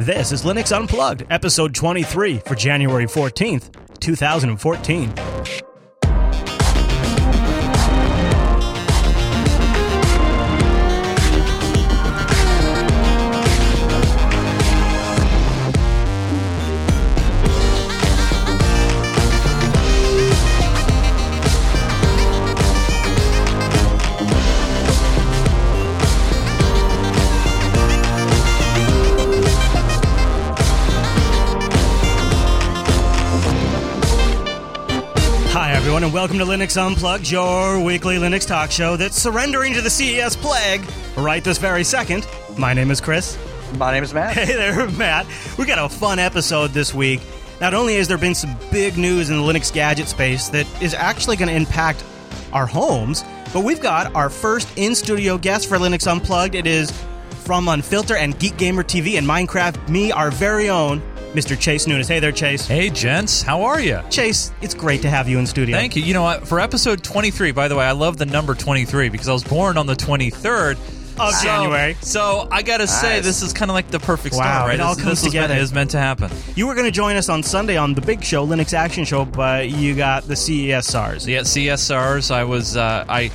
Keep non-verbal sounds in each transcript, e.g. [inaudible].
This is Linux Unplugged, episode 23 for January 14th, 2014. And welcome to Linux Unplugged, your weekly Linux talk show that's surrendering to the CES plague right this very second. My name is Chris. My name is Matt. Hey there, Matt. We got a fun episode this week. Not only has there been some big news in the Linux gadget space that is actually going to impact our homes, but we've got our first in studio guest for Linux Unplugged. It is from Unfilter and Geek Gamer TV and Minecraft, me, our very own Mr. Chase Nunes. Hey there, Chase. Hey, gents, how are you? Chase, it's great to have you in studio. Thank you. You know what? For episode 23, by the way, I love the number 23 because I was born on the 23rd Of So- January. So I gotta say, Nice. this is kind of like the perfect Wow, storm, right? it all this, comes this was meant- together. is meant to happen. You were going to join us on Sunday on the big show, Linux Action Show, but you got the CESRs. Yeah, CESRs. I was, uh, I,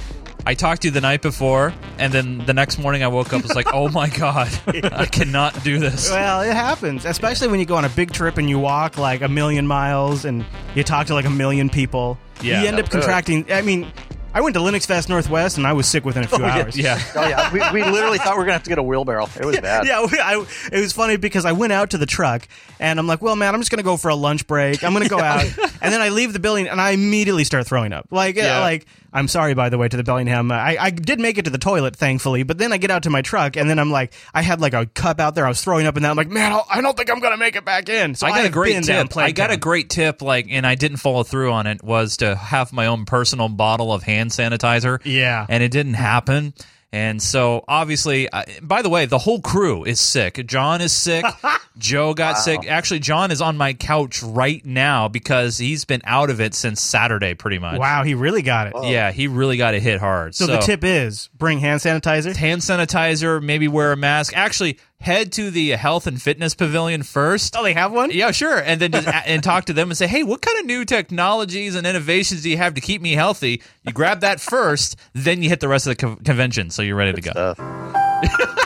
I talked to you the night before, and then the next morning I woke up. was like, oh my god, [laughs] I cannot do this. Well, it happens, especially when you go on a big trip and you walk like a million miles and you talk to like a million people. Yeah, you end up that'll contracting. I mean, I went to Linux Fest Northwest and I was sick within a few [laughs] oh, hours. Yeah. Oh yeah, we, we literally thought we were gonna have to get a wheelbarrow. It was [laughs] bad. Yeah, we- I, it was funny because I went out to the truck and I'm like, well, man, I'm just going to go for a lunch break. I'm going to go out. And then I leave the building and I immediately start throwing up. Like, Yeah. like I'm sorry, by the way, to the Bellingham. I, I did make it to the toilet, thankfully, but then I get out to my truck and then I'm like, I had like a cup out there. I was throwing up and then I'm like, man, I'll- I don't think I'm going to make it back in. So I got a great tip. I got a great tip, like, and I didn't follow through on it. Was to have my own personal bottle of hand sanitizer. Yeah. and it didn't happen. And so, obviously, uh, by the way, the whole crew is sick. John is sick. [laughs] Joe got sick. Actually, John is on my couch right now because he's been out of it since Saturday, pretty much. Wow, he really got it. Yeah, he really got it hit hard. So, the tip is bring hand sanitizer. hand sanitizer, maybe wear a mask. Actually, head to the health and fitness pavilion first. Oh, they have one? Yeah, sure. And then just a- and talk to them and say, "Hey, what kind of new technologies and innovations do you have to keep me healthy?" You grab that first, then you hit the rest of the co- convention, so you're ready to go. Stuff. [laughs]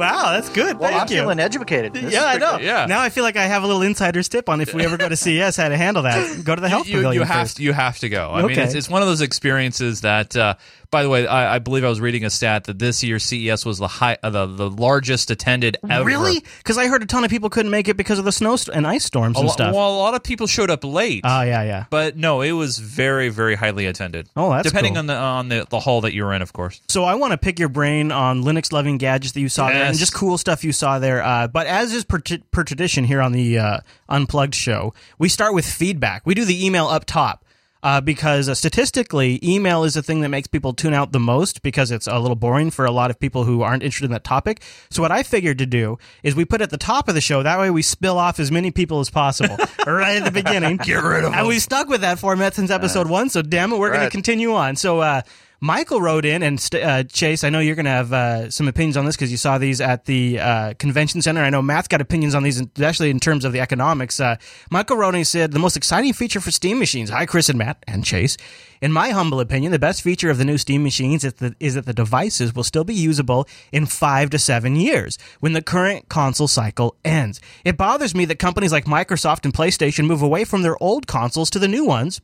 Wow, that's good. Well, Thank I'm you. feeling educated. This yeah, I know. good. Yeah. Now I feel like I have a little insider's tip on if we ever go to CES how to handle that. Go to the health you, pavilion you have first. to, you have to go. I mean, it's, it's one of those experiences that. Uh, by the way, I, I believe I was reading a stat that this year CES was the high, uh, the the largest attended ever. Really? Because I heard a ton of people couldn't make it because of the snow st- and ice storms and lo- stuff. Well, a lot of people showed up late. Oh yeah, yeah. But no, it was very, very highly attended. Oh, that's depending cool. on the on the, the hall that you were in, of course. So I want to pick your brain on Linux loving gadgets that you saw there and just cool stuff you saw there. Uh, but as is per, per tradition here on the uh, Unplugged show, we start with feedback. We do the email up top. Uh, because uh, statistically, email is the thing that makes people tune out the most because it's a little boring for a lot of people who aren't interested in that topic. So, what I figured to do is we put at the top of the show. That way, we spill off as many people as possible [laughs] right at the beginning. Get rid of And we've stuck with that format since episode one. So, damn it, we're going to continue on. So, uh, Michael wrote in, and uh, Chase, I know you're going to have uh, some opinions on this because you saw these at the uh, convention center. I know Matt's got opinions on these, especially in terms of the economics. Uh, Michael wrote said, The most exciting feature for Steam machines, hi, Chris and Matt and Chase. In my humble opinion, the best feature of the new Steam machines is, that is that the devices will still be usable in five to seven years when the current console cycle ends. It bothers me that companies like Microsoft and PlayStation move away from their old consoles to the new ones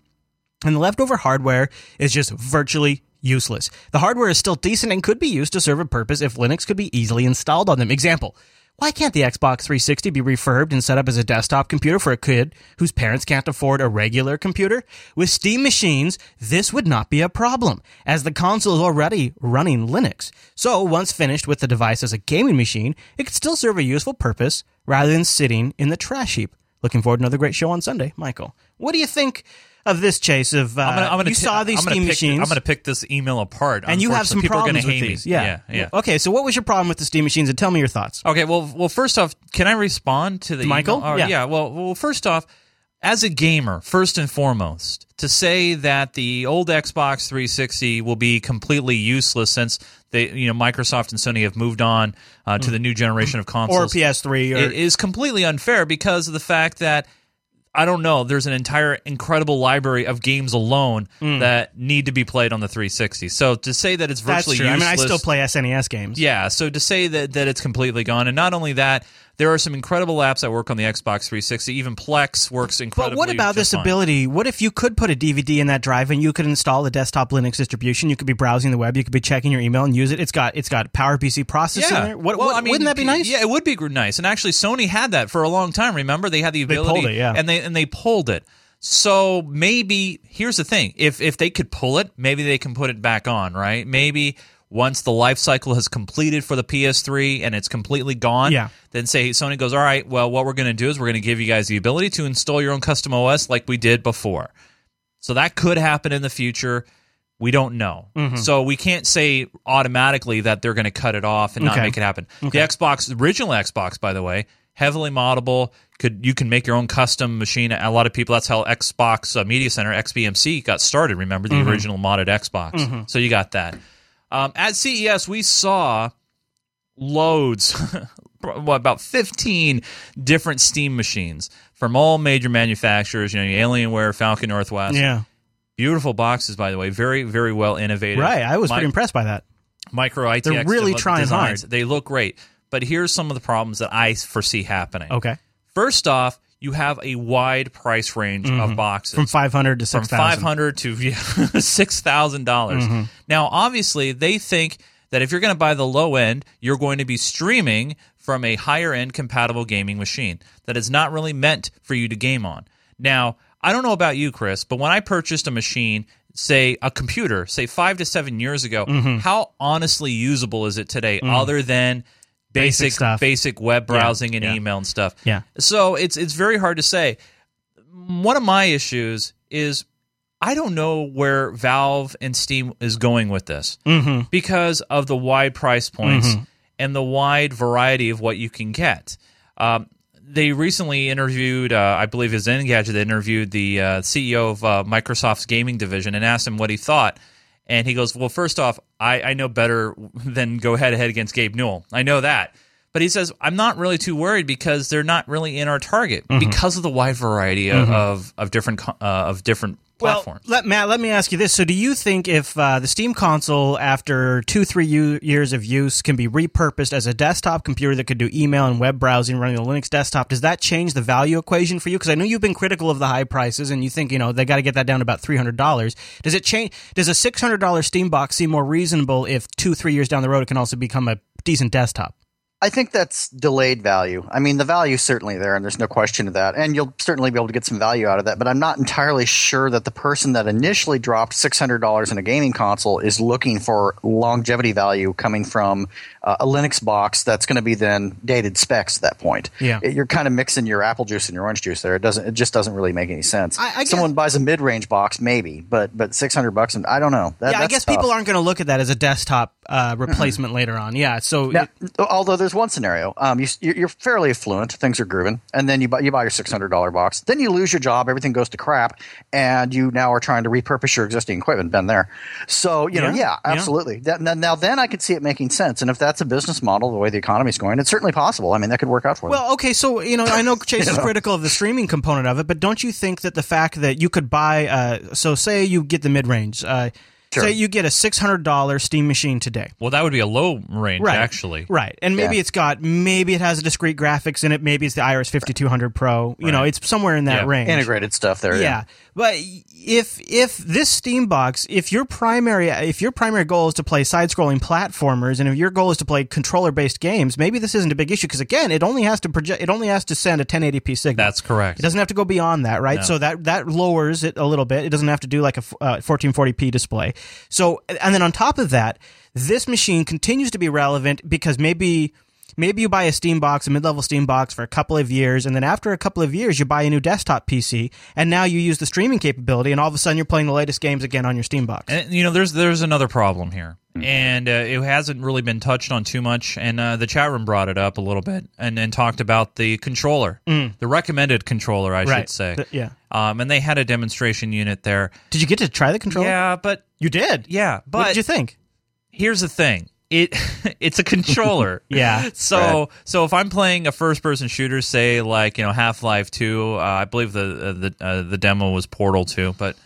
and the leftover hardware is just virtually useless. The hardware is still decent and could be used to serve a purpose if Linux could be easily installed on them. Example. Why can't the Xbox 360 be refurbed and set up as a desktop computer for a kid whose parents can't afford a regular computer? With Steam machines, this would not be a problem, as the console is already running Linux. So, once finished with the device as a gaming machine, it could still serve a useful purpose rather than sitting in the trash heap. Looking forward to another great show on Sunday, Michael. What do you think of this chase of uh, I'm gonna, I'm gonna you ti- saw these I'm gonna Steam pick, machines I'm going to pick this email apart, and you have some people are problems with hate these. Me. Yeah. yeah, yeah. Okay, so what was your problem with the Steam machines? And tell me your thoughts. Okay, well, well, first off, can I respond to the Michael? Oh, Yeah. yeah. Well, well, first off, as a gamer, first and foremost, to say that the old Xbox 360 will be completely useless since they, you know, Microsoft and Sony have moved on uh, to the new generation of consoles or PS3 or it is completely unfair because of the fact that I don't know. There's an entire incredible library of games alone mm. that need to be played on the 360. So to say that it's that's virtually true. I mean, I still play SNES games. yeah, so to say that, that it's completely gone, and not only that, there are some incredible apps that work on the Xbox 360. Even Plex works incredibly. But what about this fine. ability? What if you could put a DVD in that drive and you could install a desktop Linux distribution? You could be browsing the web, you could be checking your email and use it. It's got it's got PowerPC processing Yeah, there. What, well, what- I mean, wouldn't that be nice? Yeah, it would be nice. And actually, Sony had that for a long time. Remember, they had the ability. They pulled it, yeah. and they and they pulled it. So maybe here's the thing: if if they could pull it, maybe they can put it back on, right? Maybe once the life cycle has completed for the PS3 and it's completely gone, Yeah. then say Sony goes, all right, well, what we're going to do is we're going to give you guys the ability to install your own custom OS like we did before. So that could happen in the future. We don't know. Mm-hmm. So we can't say automatically that they're going to cut it off and not make it happen. The Xbox, the original Xbox, by the way, heavily moddable. Could you can make your own custom machine? A lot of people. That's how Xbox uh, Media Center (XBMC) got started. Remember the Mm-hmm. original modded Xbox. So you got that. Um, at CES, we saw loads, [laughs] what, about 15 different Steam machines from all major manufacturers, you know, Alienware, Falcon Northwest. Yeah. Beautiful boxes, by the way. Very, very well innovated. Right. I was Mi- pretty impressed by that. Micro ITX They're really trying designs. hard. They look great. But here's some of the problems that I foresee happening. Okay. First off, you have a wide price range of boxes Mm-hmm. From 500 to from 6,000. five hundred to [laughs] yeah, six dollars. Mm-hmm. Now, obviously, they think that if you're going to buy the low end, you're going to be streaming from a higher end compatible gaming machine that is not really meant for you to game on. Now, I don't know about you, Chris, but when I purchased a machine, say a computer, say five to seven years ago, Mm-hmm. how honestly usable is it today, other than Basic basic stuff. basic web browsing and yeah. email and stuff? Yeah. So it's it's very hard to say. One of my issues is I don't know where Valve and Steam is going with this Mm-hmm. because of the wide price points and the wide variety of what you can get. Um, they recently interviewed, uh, I believe, his Engadget. They interviewed the uh, CEO of uh, Microsoft's gaming division and asked him what he thought. And he goes, "Well, first off, I, I know better than go head to head against Gabe Newell. I know that." But he says, I'm not really too worried because they're not really in our target because of the wide variety of, of, of different uh, of different Well, let, Matt, let me ask you this. So, do you think if uh, the Steam console, after two, three u- years of use, can be repurposed as a desktop computer that could do email and web browsing running a Linux desktop, does that change the value equation for you? Because I know you've been critical of the high prices, and you think you know they got to get that down to about three hundred dollars. Does it change? Does a six hundred dollars Steam box seem more reasonable if two, three years down the road it can also become a decent desktop? I think that's delayed value. I mean, the value's certainly there, and there's no question of that. And you'll certainly be able to get some value out of that. But I'm not entirely sure that the person that initially dropped $600 in a gaming console is looking for longevity value coming from uh, a Linux box that's going to be then dated specs at that point. Yeah. It- you're kind of mixing your apple juice and your orange juice there. It doesn't. It just doesn't really make any sense. I- I guess- Someone buys a mid-range box, maybe, but but 600 bucks, and I don't know. That, yeah, I guess tough. people aren't going to look at that as a desktop uh, replacement later on. Yeah, so Now, although there's one scenario, um, you, you're fairly affluent, things are grooving, and then you buy you buy your six hundred dollar box. Then you lose your job, everything goes to crap, and you now are trying to repurpose your existing equipment. Been there, so you know, Yeah, yeah, yeah. absolutely. That, now, then I could see it making sense, and if that's a business model, the way the economy's going, it's certainly possible. I mean, that could work out for them. Well, okay, so you know, I know [laughs] Chase is critical of the streaming component of it, but don't you think that the fact that you could buy, uh, so say you get the mid range, uh, Sure. say you get a six hundred dollar Steam machine today, well, that would be a low range, right? actually. right, and maybe Yeah. it's got, maybe it has a discrete graphics in it, maybe it's the Iris fifty two hundred Pro, you know, it's somewhere in that Yeah. range. Integrated stuff there. Yeah, but if if this Steam box, if your primary if your primary goal is to play side-scrolling platformers, and if your goal is to play controller-based games, maybe this isn't a big issue because again, it only has to project, it only has to send a 1080p signal. That's correct. It doesn't have to go beyond that, right? So that that lowers it a little bit. It doesn't have to do like a uh, 1440p display. So and then on top of that, this machine continues to be relevant because maybe maybe you buy a Steam box, a mid-level Steam box for a couple of years, and then after a couple of years, you buy a new desktop PC, and now you use the streaming capability, and all of a sudden you're playing the latest games again on your Steam box. And you know, there's there's another problem here, and uh, it hasn't really been touched on too much. And uh, the chat room brought it up a little bit, and, and talked about the controller, the recommended controller, I should say. Th- yeah. Um, and they had a demonstration unit there. Did you get to try the controller? Yeah, but You did? yeah, but what did you think? here's the thing. It [laughs] it's a controller. [laughs] Yeah. So so if I'm playing a first person shooter, say like you know Half Life Two, uh, I believe the uh, the uh, the demo was Portal Two, but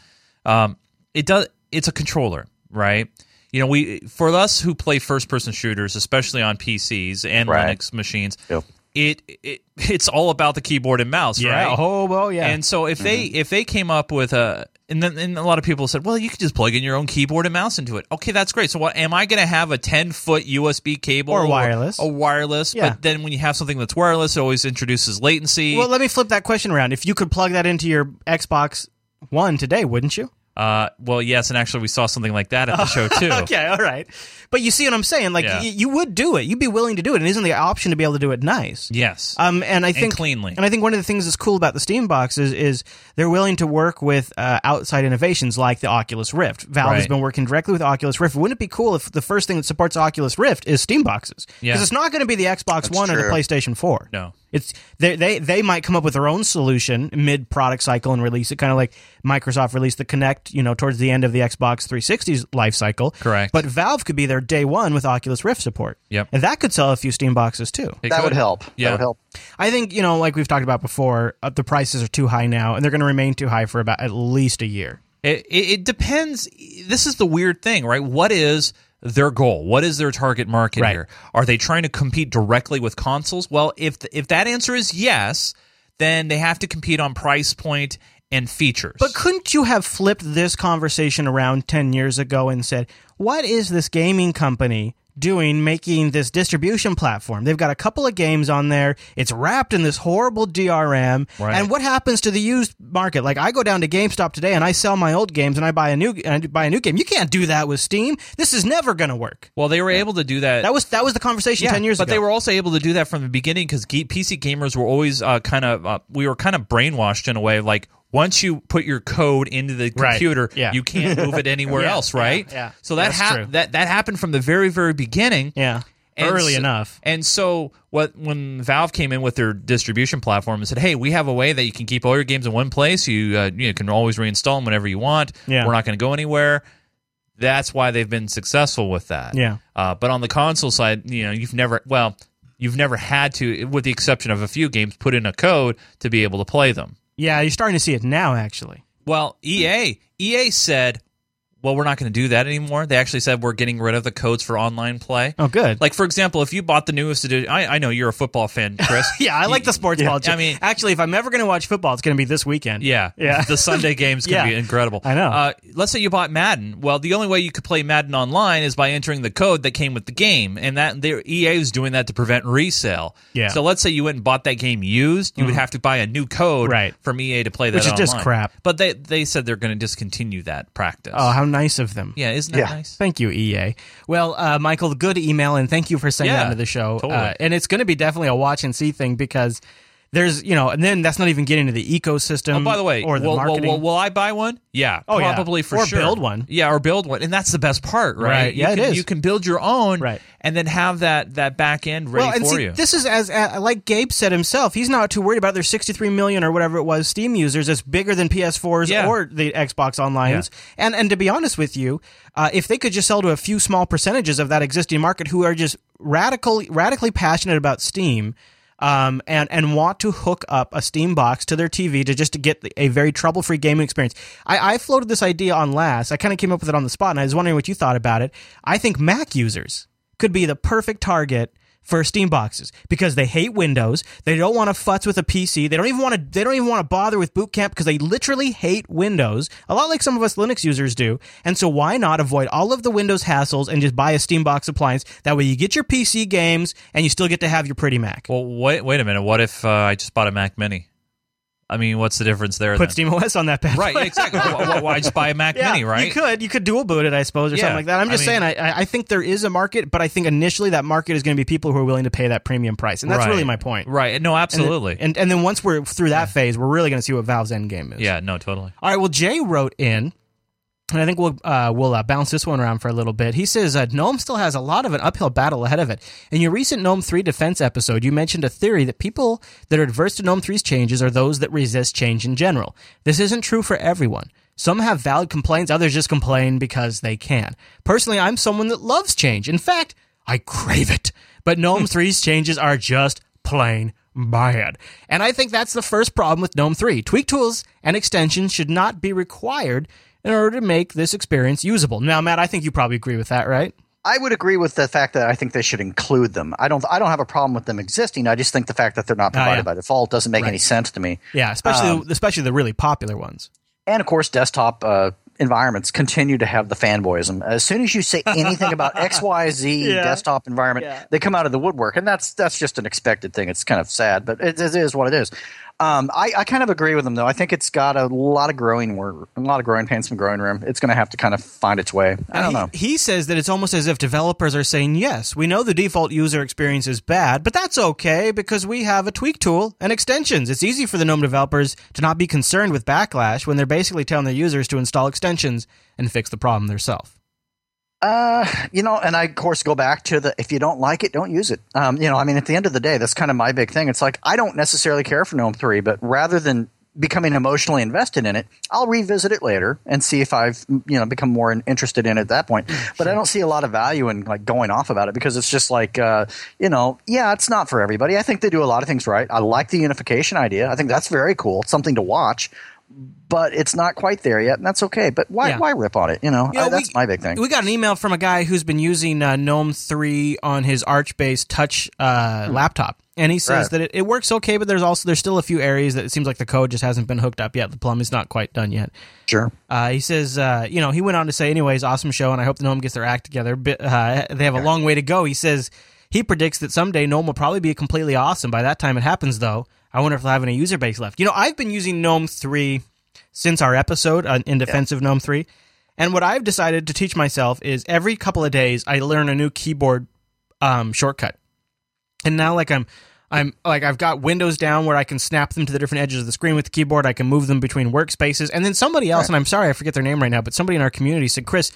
um, it does it's a controller, right? You know, we for us who play first person shooters, especially on PCs and Right. Linux machines, Yep. It, it [laughs] it's all about the keyboard and mouse, right? Oh, well, yeah. And so if they Mm-hmm. if they came up with a and then and a lot of people said, well, you could just plug in your own keyboard and mouse into it. Okay, that's great. So what am I going to have a ten foot USB cable Or wireless. A wireless, Yeah. but then when you have something that's wireless, it always introduces latency. well, let me flip that question around. If you could plug that into your Xbox One today, wouldn't you? Uh, well, yes, and actually we saw something like that at the show too. [laughs] Okay, all right. But you see what I'm saying? Like, Yeah. y- you would do it. You'd be willing to do it. And isn't the option to be able to do it nice? Yes. Um, and I think cleanly. and I think one of the things that's cool about the Steam box is, is they're willing to work with uh, outside innovations like the Oculus Rift. Valve has Right. been working directly with Oculus Rift. Wouldn't it be cool if the first thing that supports Oculus Rift is Steam boxes? Because Yeah. it's not going to be the Xbox One or the true. PlayStation Four. No. It's they, they they might come up with their own solution mid product cycle and release it, kind of like Microsoft released the Kinect, you know, towards the end of the Xbox 360's life cycle. Correct. But Valve could be there day one with Oculus Rift support. Yep. and that could sell a few Steam boxes too. It That could. would help. Yeah. That would help. I think you know, like we've talked about before, uh, the prices are too high now, and they're going to remain too high for about at least a year. It, it, it depends. This is the weird thing, right? What is their goal? What is their target market Right. here? Are they trying to compete directly with consoles? Well, if if that answer is yes, then they have to compete on price point and features. But couldn't you have flipped this conversation around 10 years ago and said, what is this gaming company doing making this distribution platform? They've got a couple of games on there. It's wrapped in this horrible DRM. Right. And what happens to the used market? Like I go down to GameStop today and I sell my old games and I buy a new and I buy a new game. You can't do that with Steam. This is never going to work. well, they were able to do that. That was that was the conversation 10 years but ago. But they were also able to do that from the beginning because PC gamers were always uh, kind of uh, we were kind of brainwashed in a way. Like once you put your code into the Right. computer, Yeah. you can't move it [laughs] anywhere Yeah, else, right? yeah. So that that that happened from the very very beginning. yeah. And Early so- enough. And so what when Valve came in with their distribution platform and said, "Hey, we have a way that you can keep all your games in one place. You uh, you can always reinstall them whenever you want. Yeah. We're not going to go anywhere." That's why they've been successful with that. Yeah. Uh, but on the console side, you know, you've never well, you've never had to, with the exception of a few games, put in a code to be able to play them. Yeah, you're starting to see it now actually. Well, EA EA said, "Well, we're not going to do that anymore." They actually said we're getting rid of the codes for online play. Oh, good. Like for example, if you bought the newest edition, I, I know you're a football fan, Chris. [laughs] Yeah, I like the sports ball. I mean- actually, if I'm ever going to watch football, it's going to be this weekend. Yeah, Yeah. The Sunday [laughs] games can Yeah. be incredible. I know. Uh, let's say you bought Madden. Well, the only way you could play Madden online is by entering the code that came with the game, and that their EA is doing that to prevent resale. Yeah. Mm-hmm. So let's say you went and bought that game used, you would have to buy a new code Right. from EA to play that. Which is just crap. But they they said they're going to discontinue that practice. Oh, how nice of them. yeah, isn't that Yeah. nice? Thank you, EA. Well, uh, Michael, good email, and thank you for sending Yeah, that to the show. totally. Uh, and it's going to be definitely a watch and see thing because there's, you know, and then that's not even getting into the ecosystem. Oh, by the way, or the will, will- marketing. will, will I buy one? Yeah, Oh, yeah. probably for Or sure. build one. Yeah, or build one, and that's the best part, right? Right. You Yeah, it can, is. You can build your own, Right. and then have that that back end ready well, and for see, you. this is as uh, like Gabe said himself. He's not too worried about their 63 million or whatever it was Steam users. It's bigger than PS4s Yeah. or the Xbox Onlines. And and to be honest with you, uh, if they could just sell to a few small percentages of that existing market who are just radically radically passionate about Steam. Um, and and want to hook up a Steam box to their TV to just to get a very trouble free gaming experience. I, I floated this idea on last. I kind of came up with it on the spot, and I was wondering what you thought about it. I think Mac users could be the perfect target for Steam boxes because they hate Windows. They don't want to futz with a PC. They don't even want to. They don't even want to bother with Boot Camp because they literally hate Windows. A lot like some of us Linux users do. And so why not avoid all of the Windows hassles and just buy a Steam box appliance? That way you get your PC games and you still get to have your pretty Mac. Well, wait, wait a minute. What if uh, I just bought a Mac Mini? I mean, what's the difference there? Put then? SteamOS on that bad Right, boy. exactly. why, why- why just buy a Mac Mini, right? You could, you could dual boot it, I suppose, or Yeah, something like that. I'm I just mean- saying, I, I- I think there is a market, but I think initially that market is going to be people who are willing to pay that premium price, and that's Right. really my point. Right. No, And, absolutely. and and then once we're through that phase, we're really going to see what Valve's end game is. yeah, no, totally. All right. Well, Jay wrote in, and I think we'll uh, we'll uh, bounce this one around for a little bit. He says uh, Gnome still has a lot of an uphill battle ahead of it. In your recent Gnome Three defense episode, you mentioned a theory that people that are adverse to Gnome 3's changes are those that resist change in general. This isn't true for everyone. Some have valid complaints, others just complain because they can. Personally, I'm someone that loves change. In fact, I crave it. But Gnome [laughs] 3's changes are just plain bad. And I think that's the first problem with GNOME 3. Tweak tools and extensions should not be required in order to make this experience usable. Now, Matt, I think you probably agree with that, right? I would agree with the fact that I think they should include them. I don't. I don't have a problem with them existing. I just think the fact that they're not provided yeah. by default doesn't make Right. any sense to me. Yeah, especially Um, especially the really popular ones. And of course, desktop uh, environments continue to have the fanboyism. As soon as you say anything about [laughs] X, Y, Z Yeah. desktop environment, Yeah. they come out of the woodwork, and that's that's just an expected thing. It's kind of sad, but it, it is what it is. Um, I, I kind of agree with him though. I think it's got a lot of growing work, a lot of growing pains, some growing room. It's going to have to kind of find its way. I don't he, know. He says that it's almost as if developers are saying, yes, we know the default user experience is bad, but that's okay because we have a tweak tool and extensions. It's easy for the GNOME developers to not be concerned with backlash when they're basically telling their users to install extensions and fix the problem themselves. Uh, you know, and I of course go back to the if you don't like it, don't use it. Um, you know, I mean, at the end of the day, that's kind of my big thing. It's like I don't necessarily care for GNOME three, but rather than becoming emotionally invested in it, I'll revisit it later and see if I've you know become more interested in it at that point. But I don't see a lot of value in like going off about it because it's just like uh, you know, yeah, it's not for everybody. I think they do a lot of things right. I like the unification idea. I think that's very cool. It's something to watch. But it's not quite there yet, and that's okay. But why, Yeah. why rip on it? You know, You know, I- that's we- my big thing. We got an email from a guy who's been using uh, GNOME 3 on his Arch-based Touch uh, laptop. And he says Hmm. Right. that it, it works okay, but there's also there's still a few areas that it seems like the code just hasn't been hooked up yet. The plumbing's not quite done yet. sure. Uh, he says, uh, you know, he went on to say, anyways, awesome show, and I hope the GNOME gets their act together. Uh, they have a long way to go. He says he predicts that someday GNOME will probably be completely awesome. By that time it happens, though, I wonder if they'll have any user base left. You know, I've been using GNOME 3 since our episode uh, in defense of GNOME 3. And what I've decided to teach myself is every couple of days I learn a new keyboard um, shortcut. And now, like I'm, I'm like I've got windows down where I can snap them to the different edges of the screen with the keyboard. I can move them between workspaces. And then somebody else, and I'm sorry I forget their name right now, but somebody in our community said, Chris,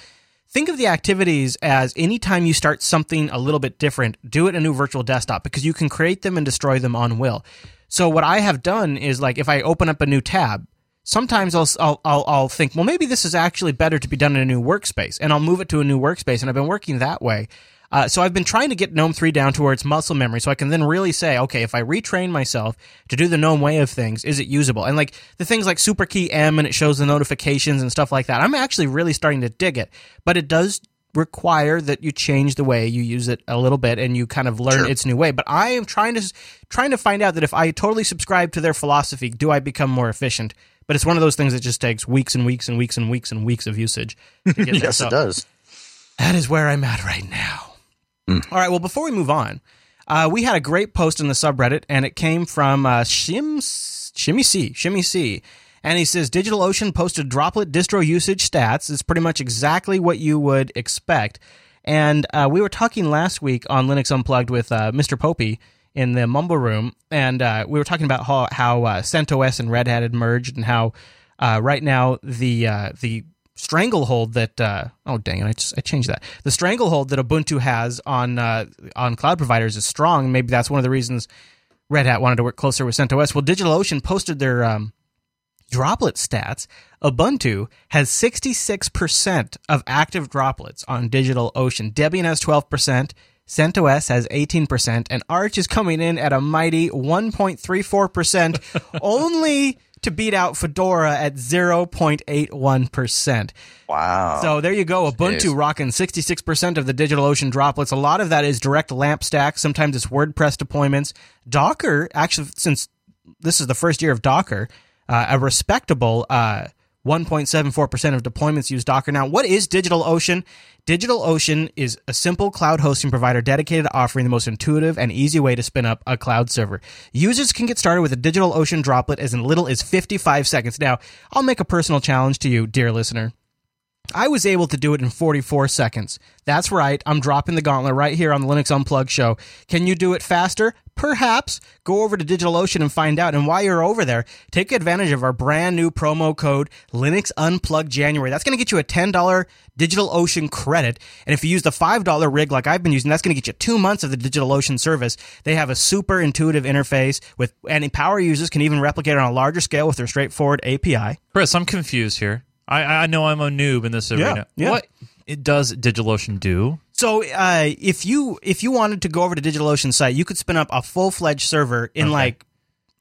think of the activities as anytime you start something a little bit different, do it a new virtual desktop because you can create them and destroy them on will. So what I have done is like if I open up a new tab, sometimes I'll, I'll I'll I'll think, well, maybe this is actually better to be done in a new workspace, and I'll move it to a new workspace, and I've been working that way. Uh, so I've been trying to get GNOME 3 down to where it's muscle memory, so I can then really say, okay, if I retrain myself to do the GNOME way of things, is it usable? And like the things like Super Key M, and it shows the notifications and stuff like that. I'm actually really starting to dig it, but it does require that you change the way you use it a little bit and you kind of learn Sure. its new way. But I am trying to trying to find out that if I totally subscribe to their philosophy, do I become more efficient? But it's one of those things that just takes weeks and weeks and weeks and weeks and weeks of usage. To get. [laughs] Yes, So it does. That is where I'm at right now. All right. Well, before we move on, uh, we had a great post in the subreddit, and it came from uh, Shim Shimmy C. Shimmy C. And he says DigitalOcean posted droplet distro usage stats. It's pretty much exactly what you would expect. And uh, we were talking last week on Linux Unplugged with uh, Mr. Popey in the Mumble Room, and uh, we were talking about how, how uh, CentOS and Red Hat had merged, and how uh, right now the uh, the stranglehold that oh dang it I, just, I changed that the stranglehold that Ubuntu has on on cloud providers is strong. Maybe that's one of the reasons Red Hat wanted to work closer with CentOS. Well, DigitalOcean posted their um, droplet stats. Ubuntu has 66% of active droplets on DigitalOcean. Debian has 12%. CentOS has 18%, and Arch is coming in at a mighty 1.34%, [laughs] only to beat out Fedora at 0.81%. Wow. So there you go. Ubuntu Jeez. rocking 66% of the DigitalOcean droplets. A lot of that is direct lamp stack. Sometimes it's WordPress deployments. Docker, actually, since this is the first year of Docker, uh, a respectable uh, 1.74% of deployments use Docker. Now, what is DigitalOcean? DigitalOcean is a simple cloud hosting provider dedicated to offering the most intuitive and easy way to spin up a cloud server. Users can get started with a DigitalOcean droplet as in little as 55 seconds. Now, I'll make a personal challenge to you, dear listener. I was able to do it in 44 seconds. That's right. I'm dropping the gauntlet right here on the Linux Unplugged show. Can you do it faster? Perhaps. Go over to DigitalOcean and find out. And while you're over there, take advantage of our brand new promo code Linux Unplugged January. That's going to get you a $10 DigitalOcean credit. And if you use the $5 rig like I've been using, that's going to get you two months of the DigitalOcean service. They have a super intuitive interface with, and power users can even replicate it on a larger scale with their straightforward API. Chris, I'm confused here. I, I know I'm a noob in this arena. yeah. What it does DigitalOcean do? So uh, if you if you wanted to go over to DigitalOcean's site, you could spin up a full fledged server in Okay. like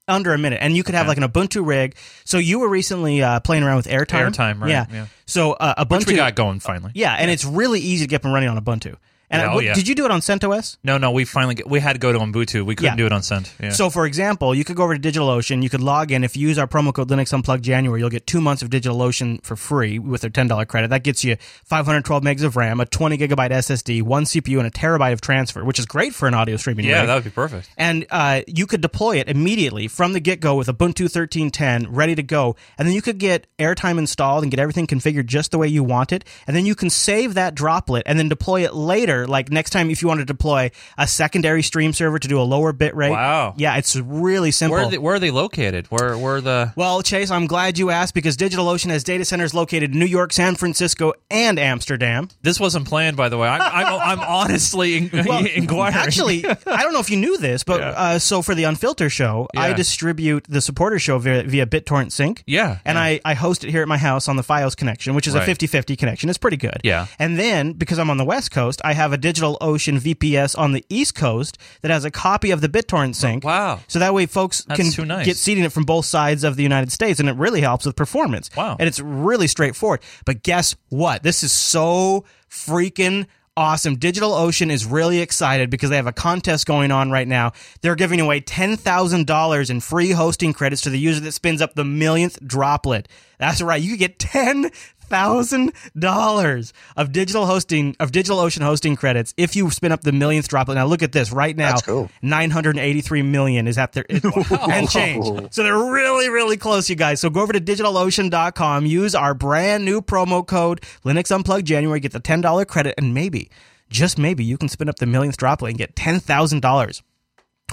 under a minute, and you could have like an Ubuntu rig. So you were recently uh, playing around with Airtime. Airtime, right, Yeah. yeah. So uh, Ubuntu. Which we got going finally. yeah, and it's really easy to get up and running on Ubuntu. And Yeah, oh, what- yeah. did you do it on CentOS? No, no, we finally get, we had to go to Ubuntu. We couldn't Yeah. do it on Cent. Yeah. So, for example, you could go over to DigitalOcean. You could log in. If you use our promo code Linux Unplugged January, you'll get two months of DigitalOcean for free with their ten dollar credit. That gets you 512 megs of RAM, a 20 gigabyte SSD, one CPU, and a terabyte of transfer, which is great for an audio streaming. yeah, rig. that would be perfect. and uh, you could deploy it immediately from the get go with Ubuntu 13.10 ready to go. And then you could get Airtime installed and get everything configured just the way you want it. And then you can save that droplet and then deploy it later. Like next time, if you want to deploy a secondary stream server to do a lower bit rate. Wow. Yeah, it's really simple. Where are, they, where are they located? Where where the well, Chase, I'm glad you asked because DigitalOcean has data centers located in New York, San Francisco, and Amsterdam. This wasn't planned, by the way. I'm I'm, [laughs] I'm honestly in, [laughs] inquiring. Actually, I don't know if you knew this, but uh, so for the Unfilter show, I distribute the supporter show via, via BitTorrent Sync. Yeah, And yeah. I, I host it here at my house on the Fios connection, which is Right. a 50 50 connection. It's pretty good. Yeah. And then, because I'm on the West Coast, I have a DigitalOcean VPS on the East Coast that has a copy of the BitTorrent oh, Sync. Wow. So that way folks That's can nice. get seeding it from both sides of the United States, and it really helps with performance. Wow. And it's really straightforward. But guess what? This is so freaking awesome. DigitalOcean is really excited because they have a contest going on right now. They're giving away $10,000 in free hosting credits to the user that spins up the millionth droplet. That's right. You get ten thousand dollars of digital hosting of DigitalOcean hosting credits if you spin up the millionth droplet. Now look at this right now. That's cool. Nine hundred eighty-three million is at their [laughs] and change. So they're really, really close, you guys. So go over to DigitalOcean.com, use our brand new promo code Linux Unplugged January, get the ten dollar credit, and maybe, just maybe, you can spin up the millionth droplet and get ten thousand dollars.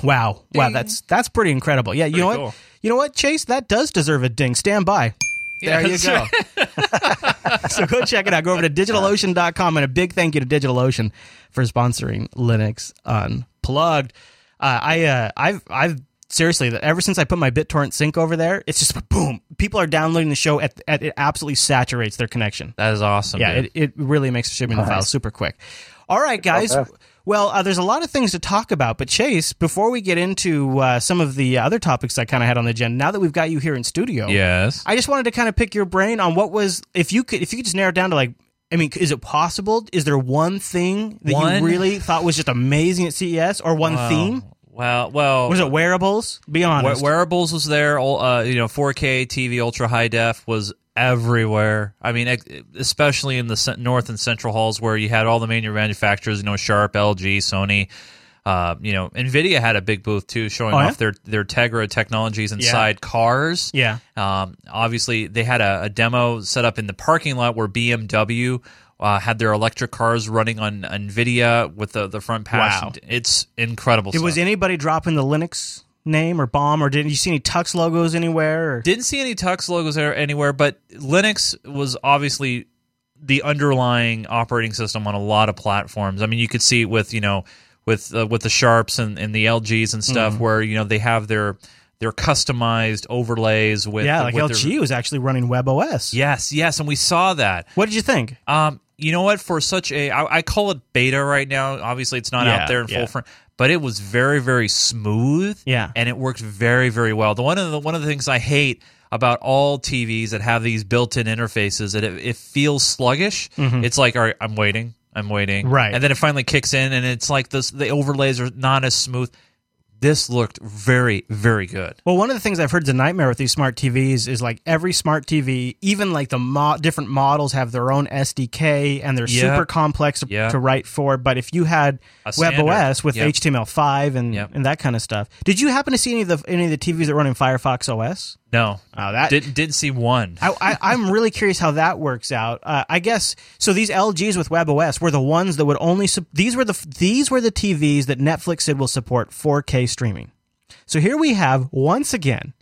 Wow, wow, that's that's pretty incredible. Yeah, you know what? You know what, Chase? That does deserve a ding. Stand by. There Yeah, you that's go. [laughs] so go check it out. Go over to digitalocean.com and a big thank you to DigitalOcean for sponsoring Linux Unplugged. Uh, I uh, I've I've seriously ever since I put my BitTorrent sync over there, it's just boom. People are downloading the show at, at it absolutely saturates their connection. that is awesome. Yeah, it, it really makes shipping the files super quick. All right, guys. Okay. Well, uh, there's a lot of things to talk about, but Chase, before we get into uh, some of the other topics I kind of had on the agenda, now that we've got you here in studio, yes. I just wanted to kind of pick your brain on what was if you could if you could just narrow it down to like I mean, is it possible? Is there one thing that One? you really thought was just amazing at CES, or one Wow. theme? Well, well, Was it wearables? Be honest. wearables was there. all- Uh, you know, 4K TV, ultra high def was everywhere. I mean, especially in the north and central halls where you had all the major manufacturers. You know, Sharp, LG, Sony. Uh, you know, Nvidia had a big booth too, showing Oh, yeah? off their their Tegra technologies inside cars. yeah. Um, obviously, they had a, a demo set up in the parking lot where BMW uh, had their electric cars running on NVIDIA with the, the front patch. Wow. It's incredible. Stuff. was anybody dropping the Linux name or bomb, or did you see any Tux logos anywhere? Or? Didn't see any Tux logos there anywhere, but Linux was obviously the underlying operating system on a lot of platforms. I mean, you could see it with you know with uh, with the Sharps and, and the LGs and stuff, Mm-hmm. where you know they have their their customized overlays with yeah, like with LG Their, was actually running WebOS. yes, yes, and we saw that. What did you think? Um, you know what? For such a, I, I call it beta right now. Obviously, it's not Yeah, out there in yeah. full front, but it was very, very smooth. Yeah. and it worked very, very well. The one of the one of the things I hate about all TVs that have these built-in interfaces that it, it feels sluggish. It's like, all right, I'm waiting, I'm waiting, Mm-hmm. Right. and then it finally kicks in, and it's like this. The overlays are not as smooth. This looked very, very good. Well, one of the things I've heard is a nightmare with these smart TVs is like every smart TV, even like the mo- different models have their own SDK and they're Yeah. super complex to, Yeah. to write for. But if you had. WebOS with Yep. HTML5 and, Yep. and that kind of stuff, did you happen to see any of the any of the TVs that run in Firefox OS? No, Oh, that didn't didn't see one. I, I, I'm really curious how that works out. Uh, I guess so. These LGs with WebOS were the ones that would only sup- these were the these were the TVs that Netflix said will support 4K streaming. So here we have once again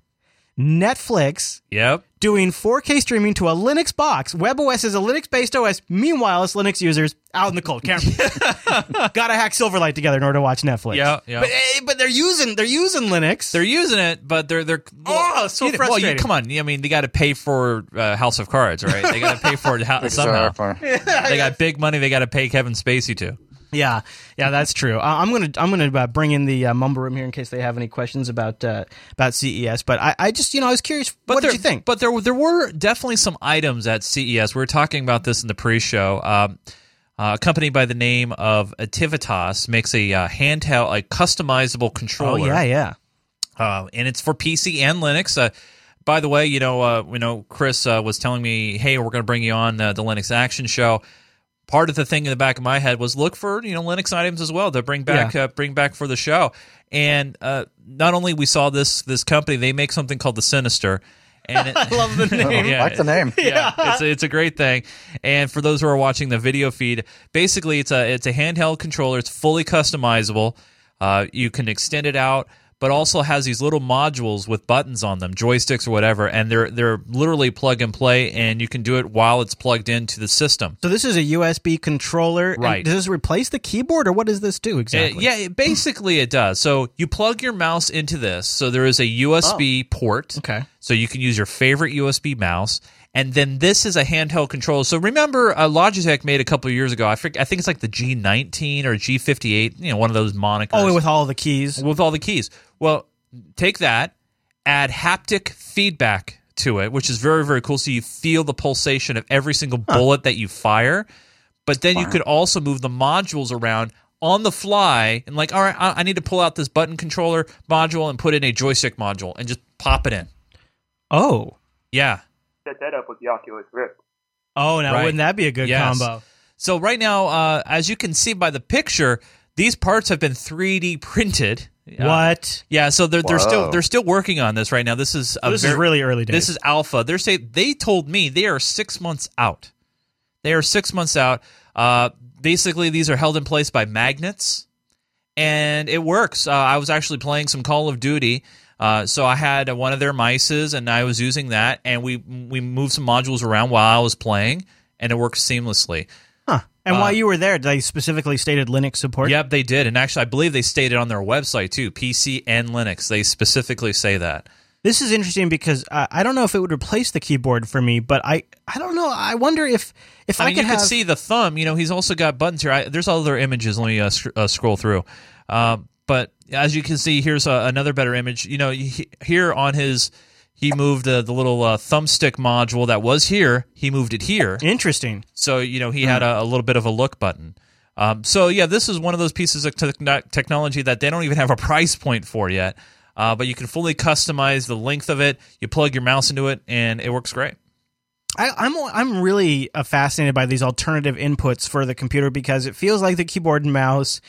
Netflix Yep. doing 4K streaming to a Linux box. WebOS is a Linux based OS. Meanwhile, it's Linux users out in the cold. Can't [laughs] gotta hack Silverlight together in order to watch Netflix. Yeah, yeah. But, eh, but they're using they're using Linux. They're using it, but they're they're Oh, so you know, Well, you, come on. I mean, they got to pay for uh, House of Cards, right? They got to pay for it [laughs] ho- somehow. They got big money. They got to pay Kevin Spacey to. Yeah, yeah, that's true. Uh, I'm gonna I'm gonna uh, bring in the uh, mumble room here in case they have any questions about uh, about CES. But I, I just you know I was curious. what there, did you think? But there there were definitely some items at CES. We were talking about this in the pre-show. Um, uh, a company by the name of Ativitas makes a uh, handheld, a customizable controller. oh controller. yeah, yeah. uh, and it's for PC and Linux. Uh, by the way, you know, uh, you know, Chris uh, was telling me, "Hey, we're going to bring you on uh, the Linux Action Show." Part of the thing in the back of my head was look for you know Linux items as well to bring back Yeah. uh, bring back for the show. And uh, not only we saw this this company, they make something called the Sinister. And it, [laughs] I love the [laughs] name. yeah, like the name. yeah, it's a, it's a great thing. And for those who are watching the video feed, basically it's a it's a handheld controller. It's fully customizable. Uh, you can extend it out, but also has these little modules with buttons on them, joysticks or whatever, and they're they're literally plug and play, and you can do it while it's plugged into the system. So this is a USB controller. Right. does this replace the keyboard, or what does this do exactly? yeah, it- basically it does. So you plug your mouse into this. So there is a USB oh. port. Oh. Okay. So you can use your favorite USB mouse. And then this is a handheld controller. So remember, uh, Logitech made a couple of years ago. I, forget, I think it's like the G19 or G58. You know, one of those monikers Oh, with all the keys. with all the keys. Well, take that, add haptic feedback to it, which is very very cool. So you feel the pulsation of every single bullet that you fire. But then you could also move the modules around on the fly and like, all right, I, I need to pull out this button controller module and put in a joystick module and just pop it in. Oh, Yeah. Set that up with the Oculus Rift. oh, now Right. wouldn't that be a good Yes. combo? So right now, uh, as you can see by the picture, these parts have been 3D printed. Uh, what? Yeah, so they're they're still they're still working on this right now. This is a this is really early days. This is alpha. They're say they told me they are six months out. They are six months out. Uh, basically, these are held in place by magnets, and it works. Uh, I was actually playing some Call of Duty. Uh, so I had one of their mices, and I was using that, and we we moved some modules around while I was playing, and it worked seamlessly. huh? And while you were there, they specifically stated Linux support. uh, Yep, they did, and actually, I believe they stated on their website too, PC and Linux. They specifically say that. This is interesting because uh, I don't know if it would replace the keyboard for me, but I I don't know. I wonder if if I, I mean, could you have could see the thumb. You know, he's also got buttons here. I, there's other images. Let me uh, sc- uh, scroll through. Um, but as you can see, here's uh, another better image. You know, he, here on his, he moved uh, the little uh, thumbstick module that was here. He moved it here. interesting. So you know, he had a, a little bit of a look button. Um, so yeah, this is one of those pieces of tech- technology that they don't even have a [laughs] price point for yet. Uh, but you can fully customize the length of it. You plug your mouse into it, and it works great. I, I'm I'm really uh, fascinated by these alternative inputs for the computer because it feels like the keyboard and mouse,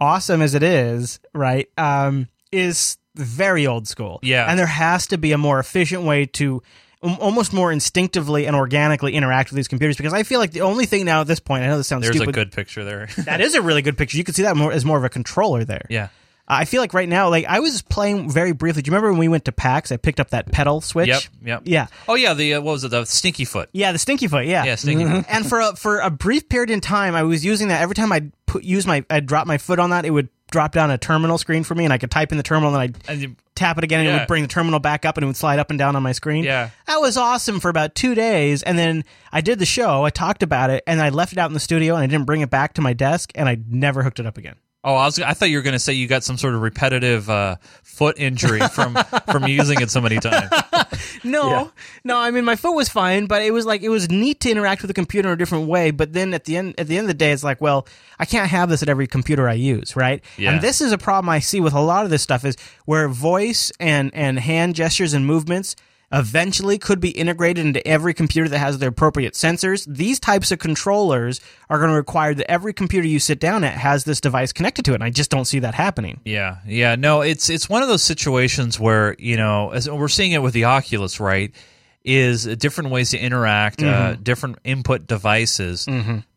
awesome as it is, right, um, is very old school. Yeah. and there has to be a more efficient way to um, almost more instinctively and organically interact with these computers because I feel like the only thing now at this point, I know this sounds There's stupid. a good picture there. [laughs] that is a really good picture. You can see that more as more of a controller there. yeah. I feel like right now, like I was playing very briefly. Do you remember when we went to PAX? I picked up that pedal switch. Yep. Yep. Yeah. Oh yeah, the uh, what was it? The stinky foot. Yeah, the stinky foot. Yeah. Yeah, stinky foot. and for a, for a brief period in time, I was using that every time I put use my I would drop my foot on that, it would drop down a terminal screen for me, and I could type in the terminal, and I'd And you, tap it again, and it would bring the terminal back up, and it would slide up and down on my screen. Yeah. that was awesome for about two days, and then I did the show. I talked about it, and I left it out in the studio, and I didn't bring it back to my desk, and I never hooked it up again. Oh, I was. I thought you were going to say you got some sort of repetitive uh, foot injury from from using it so many times. [laughs] no, no. I mean, my foot was fine, but it was like it was neat to interact with the computer in a different way. But then at the end, at the end of the day, it's like, well, I can't have this at every computer I use, right? Yeah. And this is a problem I see with a lot of this stuff is where voice and and hand gestures and movements eventually could be integrated into every computer that has the appropriate sensors. These types of controllers are going to require that every computer you sit down at has this device connected to it. And I just don't see that happening. Yeah, yeah, no, it's it's one of those situations where you know, as we're seeing it with the Oculus, right? Is different ways to interact, uh, different input devices,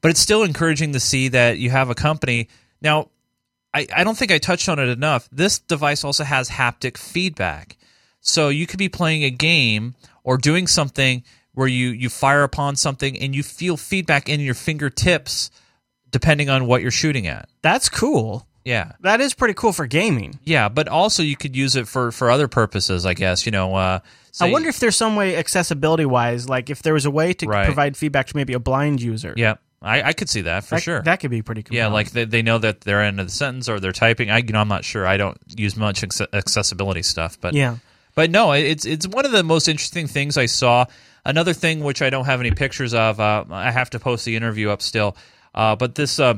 but it's still encouraging to see that you have a company now. I, I don't think I touched on it enough. This device also has haptic feedback, so you could be playing a game or doing something where you you fire upon something and you feel feedback in your fingertips, depending on what you're shooting at. That's cool. Yeah, That is pretty cool for gaming. yeah, but also you could use it for for other purposes, I guess. You know, uh, I wonder if there's some way accessibility wise, like if there was a way to Right. provide feedback to maybe a blind user. Yeah, I, I could see that for that, sure. That could be pretty cool. yeah, like they, they know that they're end of the sentence or they're typing. I you know I'm not sure. I don't use much accessibility stuff, but yeah. But no, it's it's one of the most interesting things I saw. Another thing which I don't have any pictures of. Uh, I have to post the interview up still. Uh, but this uh,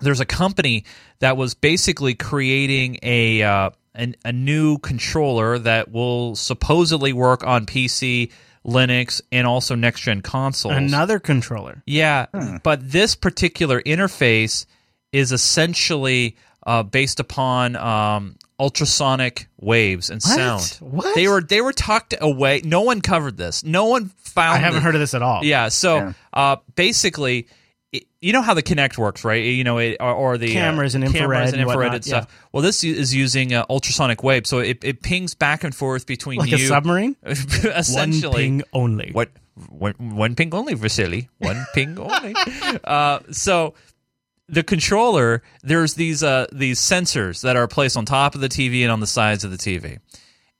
there's a company that was basically creating a uh, an, a new controller that will supposedly work on PC, Linux, and also next gen consoles. Another controller. Yeah, but this particular interface is essentially uh, based upon um, ultrasonic waves and What? sound. What? They were they were tucked away. No one covered this. No one found. I haven't it. heard of this at all. Yeah. So Yeah. Uh, basically, it, you know how the Kinect works, right? You know, it, or, or the uh, Cameras and infrared cameras and and infrared whatnot, and stuff. Well, this is using uh, ultrasonic waves, so it, it pings back and forth between Like you. a submarine? [laughs] essentially, One ping only. what one, one ping only, Vasily. One ping only. [laughs] Uh, so the controller, there's these uh, these sensors that are placed on top of the TV and on the sides of the TV,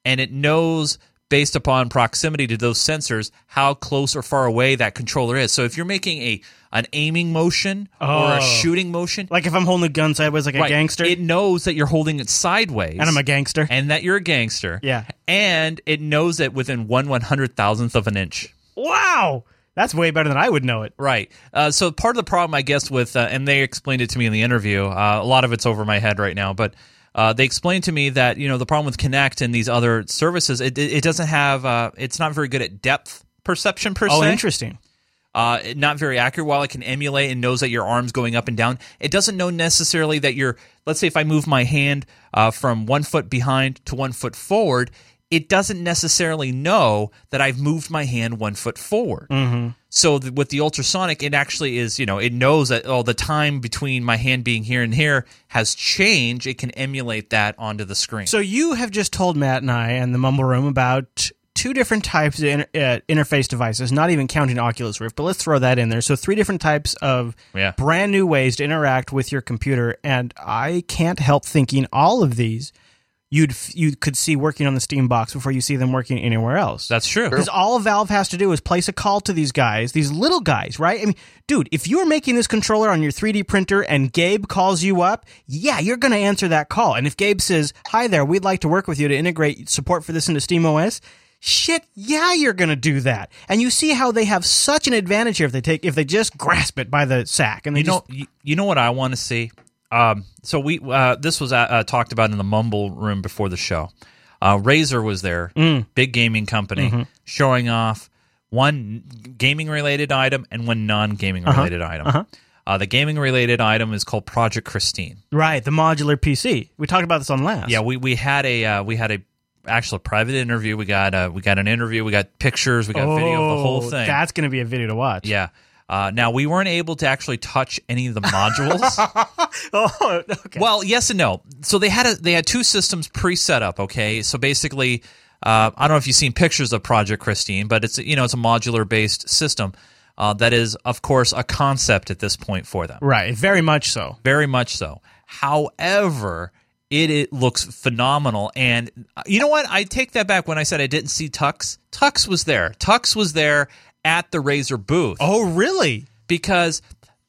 and it knows based upon proximity to those sensors how close or far away that controller is. So if you're making a an aiming motion or Oh. a shooting motion, Like if I'm holding a gun sideways like a gangster it knows that you're holding it sideways, and I'm a gangster. and that you're a gangster. Yeah. and it knows it within one one hundred thousandth of an inch. wow. That's way better than I would know it. Right. Uh, so part of the problem, I guess, with uh, and they explained it to me in the interview. Uh, a lot of it's over my head right now, but uh, they explained to me that you know the problem with Kinect and these other services, it, it, doesn't have, uh, it's not very good at depth perception per Oh, se. interesting. Uh, not very accurate. While it can emulate and knows that your arm's going up and down, it doesn't know necessarily that you're. Let's say if I move my hand uh, from one foot behind to one foot forward, it doesn't necessarily know that I've moved my hand one foot forward. Mm-hmm. So th- with the ultrasonic, it actually is. You know, it knows that oh, the time between my hand being here and here has changed. It can emulate that onto the screen. So you have just told Matt and I and the Mumble Room about two different types of inter- uh, interface devices, not even counting Oculus Rift, but let's throw that in there. So three different types of Yeah. brand new ways to interact with your computer, and I can't help thinking all of these you'd you could see working on the Steam box before you see them working anywhere else. That's true. Because all Valve has to do is place a call to these guys, these little guys, right? I mean, dude, if you're making this controller on your 3D printer and Gabe calls you up, yeah, you're going to answer that call. And if Gabe says, "Hi there, we'd like to work with you to integrate support for this into Steam OS," shit, yeah, you're going to do that. And you see how they have such an advantage here if they take if they just grasp it by the sack and they you know, just you, you know what I want to see. Um, so we uh, this was uh, uh, talked about in the Mumble room before the show. Uh, Razer was there, Mm. big gaming company, Mm-hmm. showing off one gaming related item and one non gaming Uh-huh. related item. uh the gaming related item is called Project Christine. right the modular PC. We talked about this on last. Yeah, we, we had a uh, we had a actual private interview. We got uh, we got an interview. We got pictures. We got video of the whole Oh, thing. That's going to be a video to watch. yeah. Uh, now we weren't able to actually touch any of the modules. [laughs] Oh, okay. Well, yes and no. So they had a they had two systems pre-set up. Okay, so basically, uh, I don't know if you've seen pictures of Project Christine, but it's you know it's a modular based system uh, that is, of course, a concept at this point for them. right, very much so. Very much so. However, it, it looks phenomenal, and uh, you know what? I take that back when I said I didn't see Tux. Tux was there. Tux was there at the Razer booth Oh, really? because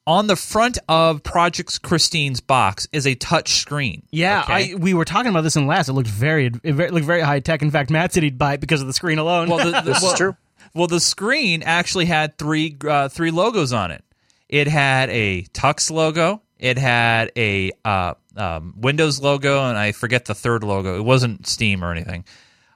on the front of Project Christine's box is a touch screen. Yeah, okay? I, we were talking about this in last. It looked very, it very- looked very high tech. In fact, Matt said he'd buy it because of the screen alone. well, the, [laughs] the, This well, is true. Well, the screen actually had three uh, three logos on it. It had a Tux logo. It had a uh, um, Windows logo, and I forget the third logo. It wasn't Steam or anything.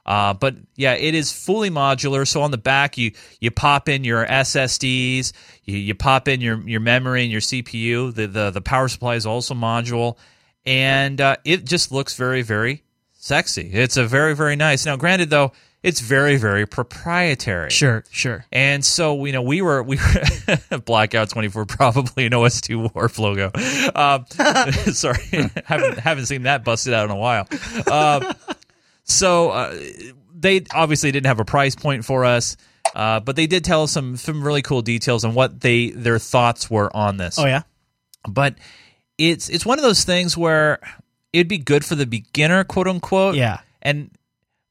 Uh, but yeah, it is fully modular. So on the back, you you pop in your SSDs, you, you pop in your your memory and your CPU. The the the power supply is also module, and uh, it just looks very very sexy. It's a very very nice. Now, granted though, it's very very proprietary. sure, sure. And so, you know, we were we were [laughs] blackout twenty four probably an OS two Warp logo. Um, [laughs] sorry, [laughs] haven't haven't seen that busted out in a while. Um, so uh, they obviously didn't have a price point for us, uh, but they did tell us some some really cool details on what they their thoughts were on this Oh yeah, but it's it's one of those things where it'd be good for the beginner, quote unquote. Yeah. And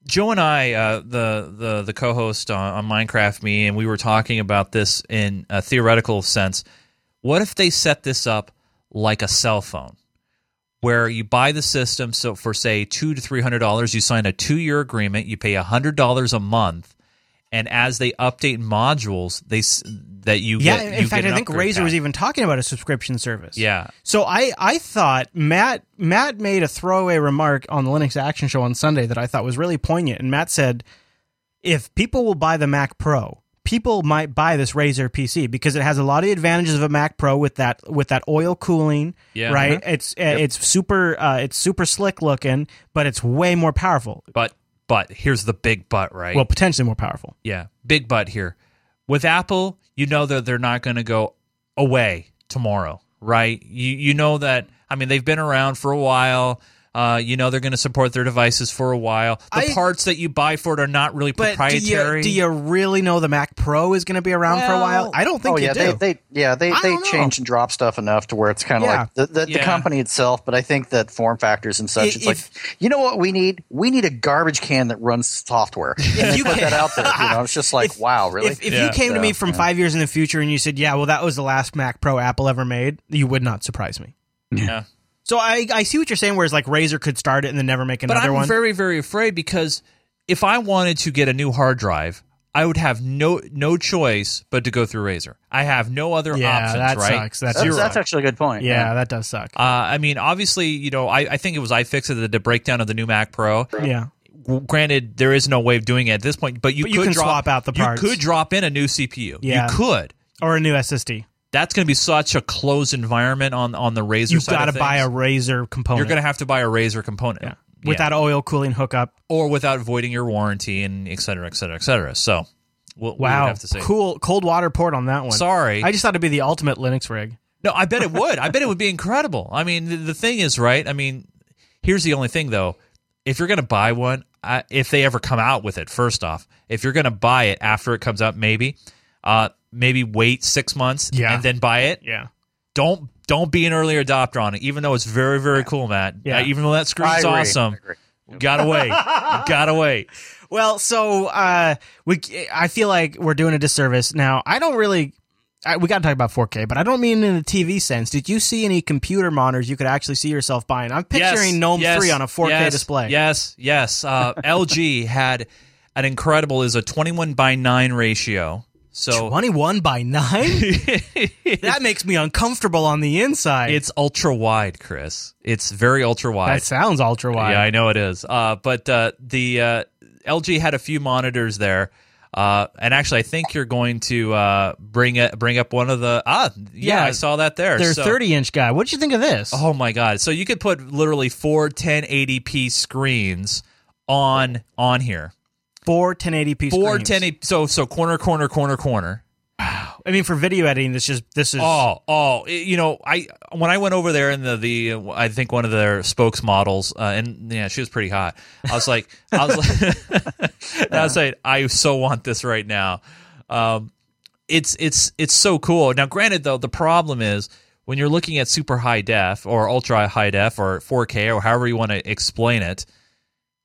Joe and I, uh, the the the co-host on, on Minecraft Me, and we were talking about this in a theoretical sense. What if they set this up like a cell phone, where you buy the system? So for say two to three hundred dollars, you sign a two year agreement. You pay hundred dollars a month. And as they update modules, they that you yeah. get, in you fact, I think upgrade Razer was even talking about a subscription service. yeah So I, I thought Matt Matt made a throwaway remark on the Linux Action Show on Sunday that I thought was really poignant. And Matt said, if people will buy the Mac Pro, people might buy this Razer PC because it has a lot of the advantages of a Mac Pro with that with that oil cooling. Yeah. Right. Uh-huh. It's it's super uh, it's super slick looking, but it's way more powerful. But but here's the big but, right? Well, potentially more powerful. yeah, big but here. With Apple, you know that they're not going to go away tomorrow, right? You you know that. I mean, they've been around for a while. Uh, you know they're going to support their devices for a while. The I- parts that you buy for it are not really But do proprietary. you, do you really know the Mac Pro is going to be around for a while? I don't think oh you yeah, do. they, they yeah they, I they change and drop stuff enough to where it's kind of Yeah. like the, the, the company itself. But I think that form factors and such, If- it's like you know what we need? We need a garbage can that runs software. If you you put that out there, you know, it's just like [laughs] If- wow, really? If, if Yeah. you came to me from yeah. five years in the future and you said, "Yeah, well, that was the last Mac Pro Apple ever made," you would not surprise me. yeah. So I, I see what you're saying. Whereas like Razer could start it and then never make another one. But I'm one. very, very afraid because if I wanted to get a new hard drive, I would have no no choice but to go through Razer. I have no other yeah, options, that right? sucks. That's, that's, that's actually a good point. yeah, that does suck. Uh, I mean, obviously, you know, I, I think it was iFixit that did the breakdown of the new Mac Pro. yeah, Granted, there is no way of doing it at this point, but you But you could can drop, swap out the parts. You could drop in a new CPU. Yeah. You could. or a new SSD. That's going to be such a closed environment on on the Razer You've got to buy a. Razer component. You're going to have to buy a Razer component. yeah. with that oil cooling hookup. or without voiding your warranty and et cetera, et cetera, et cetera. So, we'll, we Wow, have to say. cool cold water port on that one. Sorry. I just thought it'd be the ultimate Linux rig. No, I bet it would. I bet it would be incredible. I mean, the, the thing is, right? I mean, here's the only thing though. If you're going to buy one, I, if they ever come out with it, first off, if you're going to buy it after it comes out, maybe, uh, maybe wait six months Yeah. and then buy it. Yeah, Don't don't be an early adopter on it, even though it's very very cool, Matt. Yeah. Uh, even though that I screen's awesome, I agree. you gotta wait. [laughs] Gotta wait. Well, so uh, we I feel like we're doing a disservice now. I don't really. I, we got to talk about 4K, but I don't mean in the TV sense. Did you see any computer monitors you could actually see yourself buying? I'm picturing Yes, Gnome yes, 3 on a 4K yes, display. Yes, yes. Uh, LG had an incredible is a 21 by 9 ratio. So 21 by 9? [laughs] that makes me uncomfortable on the inside. it's ultra wide, Chris. It's very ultra wide. that sounds ultra wide. Yeah, I know it is. Uh, but uh, the uh, LG had a few monitors there. Uh, and actually, I think you're going to uh, bring it, bring up one of the ah yeah, Yeah, I saw that there. They're So- 30 inch guy. What did you think of this? Oh my god! So you could put literally four 1080p screens on on here. Four 1080p Four screens. 1080 so so corner corner corner corner. I mean, for video editing, this just this is. Oh, oh, it- you know, I when I went over there and the the uh, I think one of their spokesmodels uh, and yeah, she was pretty hot. I was like, I was like, [laughs] I was like, I so want this right now. Um, it's it's it's so cool. Now, granted, though, the problem is when you're looking at super high def or ultra high def or 4K or however you want to explain it,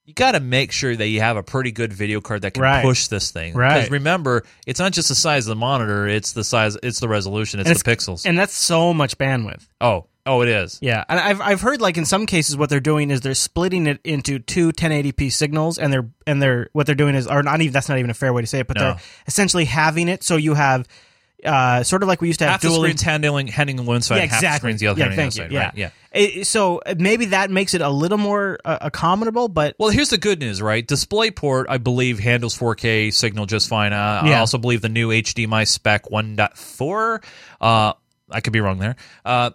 you got to make sure that you have a pretty good video card that can Right. push this thing. Right. Because remember, it's not just the size of the monitor; it's the size, it's the resolution, it's the pixels. and that's so much bandwidth. oh, oh, it is. Yeah, and I've I've heard like in some cases what they're doing is they're splitting it into two 1080p signals, and they're and they're what they're doing is or not even that's not even a fair way to say it, but No. they're essentially having it so you have uh, sort of like we used to have Half the dual screens handling handing one side, yeah, half the exactly. screens the other yeah, thank the you. other yeah. Right? Yeah. It- so uh, maybe that makes it a little more uh, accommodable, but Well, here's the good news, right? DisplayPort, I believe, handles 4K signal just fine. Uh, I also believe the new HDMI spec 1.4, uh, I could be wrong there, uh,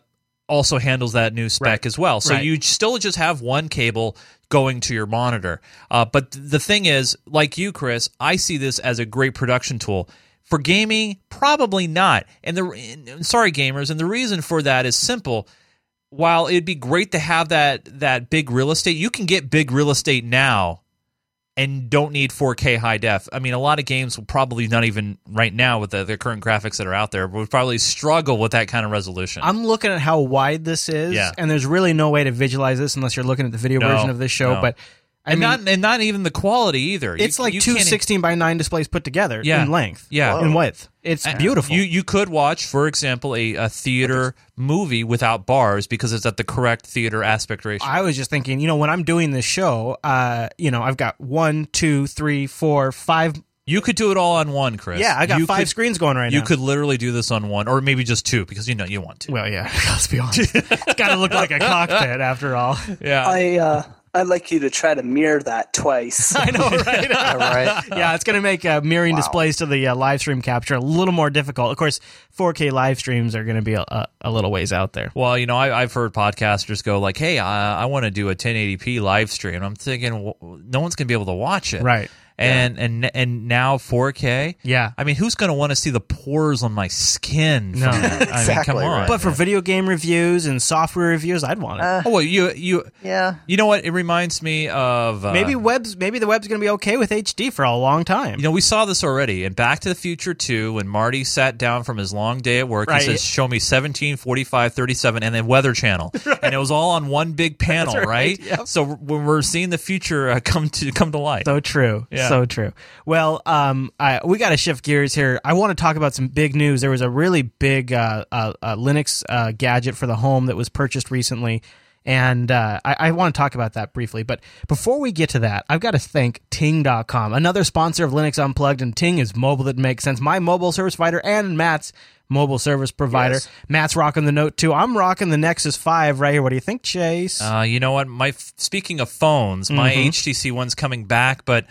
also handles that new spec Right. as well. So Right. you still just have one cable going to your monitor. Uh, but th- the thing is, like you, Chris, I see this as a great production tool. For gaming, probably not. And the and- sorry, gamers, and the reason for that is simple while it'd be great to have that that big real estate, you can get big real estate now and don't need 4K high def. I mean, a lot of games will probably not even right now with the, the current graphics that are out there would probably struggle with that kind of resolution. I'm looking at how wide this is, Yeah. and there's really no way to visualize this unless you're looking at the video No, version of this show. no. But I and mean, not and not even the quality either. You- it's like you two 16 by 9 displays put together Yeah. in length, Yeah. in width. It's Uh, beautiful. You you could watch, for example, a, a theater movie without bars because it's at the correct theater aspect ratio. I was just thinking, you know, when I'm doing this show, uh, you know, I've got one, two, three, four, five. you could do it all on one, Chris. Yeah, I got You five could- screens going right You now. You could literally do this on one, or maybe just two, because you know you want to. Well, yeah. [laughs] Let's be honest. [laughs] it's got to look like a cockpit after all. Yeah, I uh, I'd like you to try to mirror that twice. [laughs] I know, right? [laughs] All right. [laughs] yeah, it's going to make uh, mirroring Wow. displays to the uh, live stream capture a little more difficult. Of course, 4K live streams are going to be a, a, a little ways out there. Well, you know, I, I've heard podcasters go like, "Hey, I, I want to do a 1080p live stream." I'm thinking, well, no one's going to be able to watch it, Right. And and and now 4K. Yeah. I mean, who's going to want to see the pores on my skin? No. that? I mean, [laughs] Exactly come on. right. But for video game reviews and software reviews, I'd want it. Uh, oh, well, you you yeah. you know what? It reminds me of uh, maybe webs. Maybe the web's going to be okay with HD for a long time. You know, we saw this already in Back to the Future 2 when Marty sat down from his long day at work. Right. He says, Show me 17, 45, 37, and then Weather Channel. [laughs] And it was all on one big panel, That's right? right, yep. So when we're seeing the future uh, come to come to light. So true. Yeah. So true. Well, um, I, we got to shift gears here. I want to talk about some big news. There was a really big uh, uh, uh, Linux uh, gadget for the home that was purchased recently. And uh, I, I want to talk about that briefly. But before we get to that, I've got to thank Ting.com, another sponsor of Linux Unplugged. And Ting is mobile that makes sense. My mobile service provider and Matt's mobile service provider. Yes. Matt's rocking the Note 2. I'm rocking the Nexus 5 right here. What do you think, Chase? Uh, you know what? My speaking of phones, my Mm-hmm. HTC one's coming back, but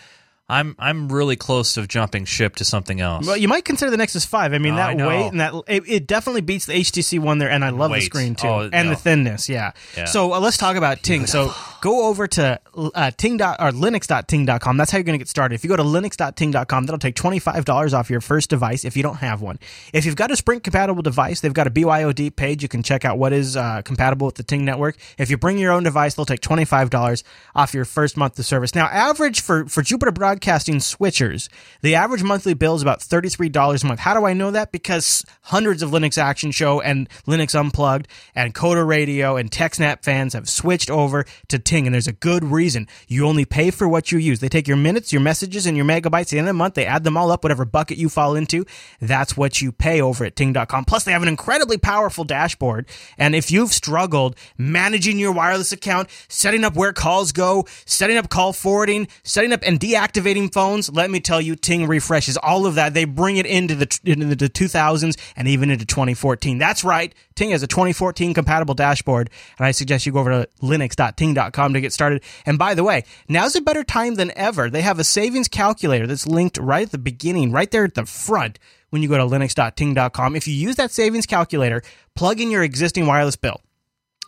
I'm I'm really close to jumping ship to something else. Well, you might consider the Nexus Five. I mean, that I weight and that it, it definitely beats the HTC one there, and I love the screen too, Oh, and no. the thinness. Yeah. Yeah. So uh, let's talk about Ting. So [laughs] go over to uh, Ting dot, or Linux.ting.com. That's how you're going to get started. If you go to Linux.ting.com, that'll take twenty five dollars off your first device if you don't have one. If you've got a Sprint compatible device, they've got a BYOD page. You can check out what is uh, compatible with the Ting network. If you bring your own device, they'll take twenty five dollars off your first month of service. Now, average for for Jupiter Broadcasting switchers, the average monthly bill is about $33 a month. How do I know that? Because hundreds of Linux Action Show and Linux Unplugged and Coder Radio and TechSnap fans have switched over to Ting, and there's a good reason. You only pay for what you use. They take your minutes, your messages, and your megabytes at the end of the month. They add them all up, whatever bucket you fall into. That's what you pay over at Ting.com. Plus, they have an incredibly powerful dashboard. And if you've struggled managing your wireless account, setting up where calls go, setting up call forwarding, setting up and deactivating phones, let me tell you, Ting refreshes all of that. They bring it into the into the 2000s and even into 2014. That's right. Ting has a 2014 compatible dashboard, and I suggest you go over to linux.ting.com to get started. And by the way, now's a better time than ever. They have a savings calculator that's linked right at the beginning, right there at the front when you go to linux.ting.com. If you use that savings calculator, plug in your existing wireless bill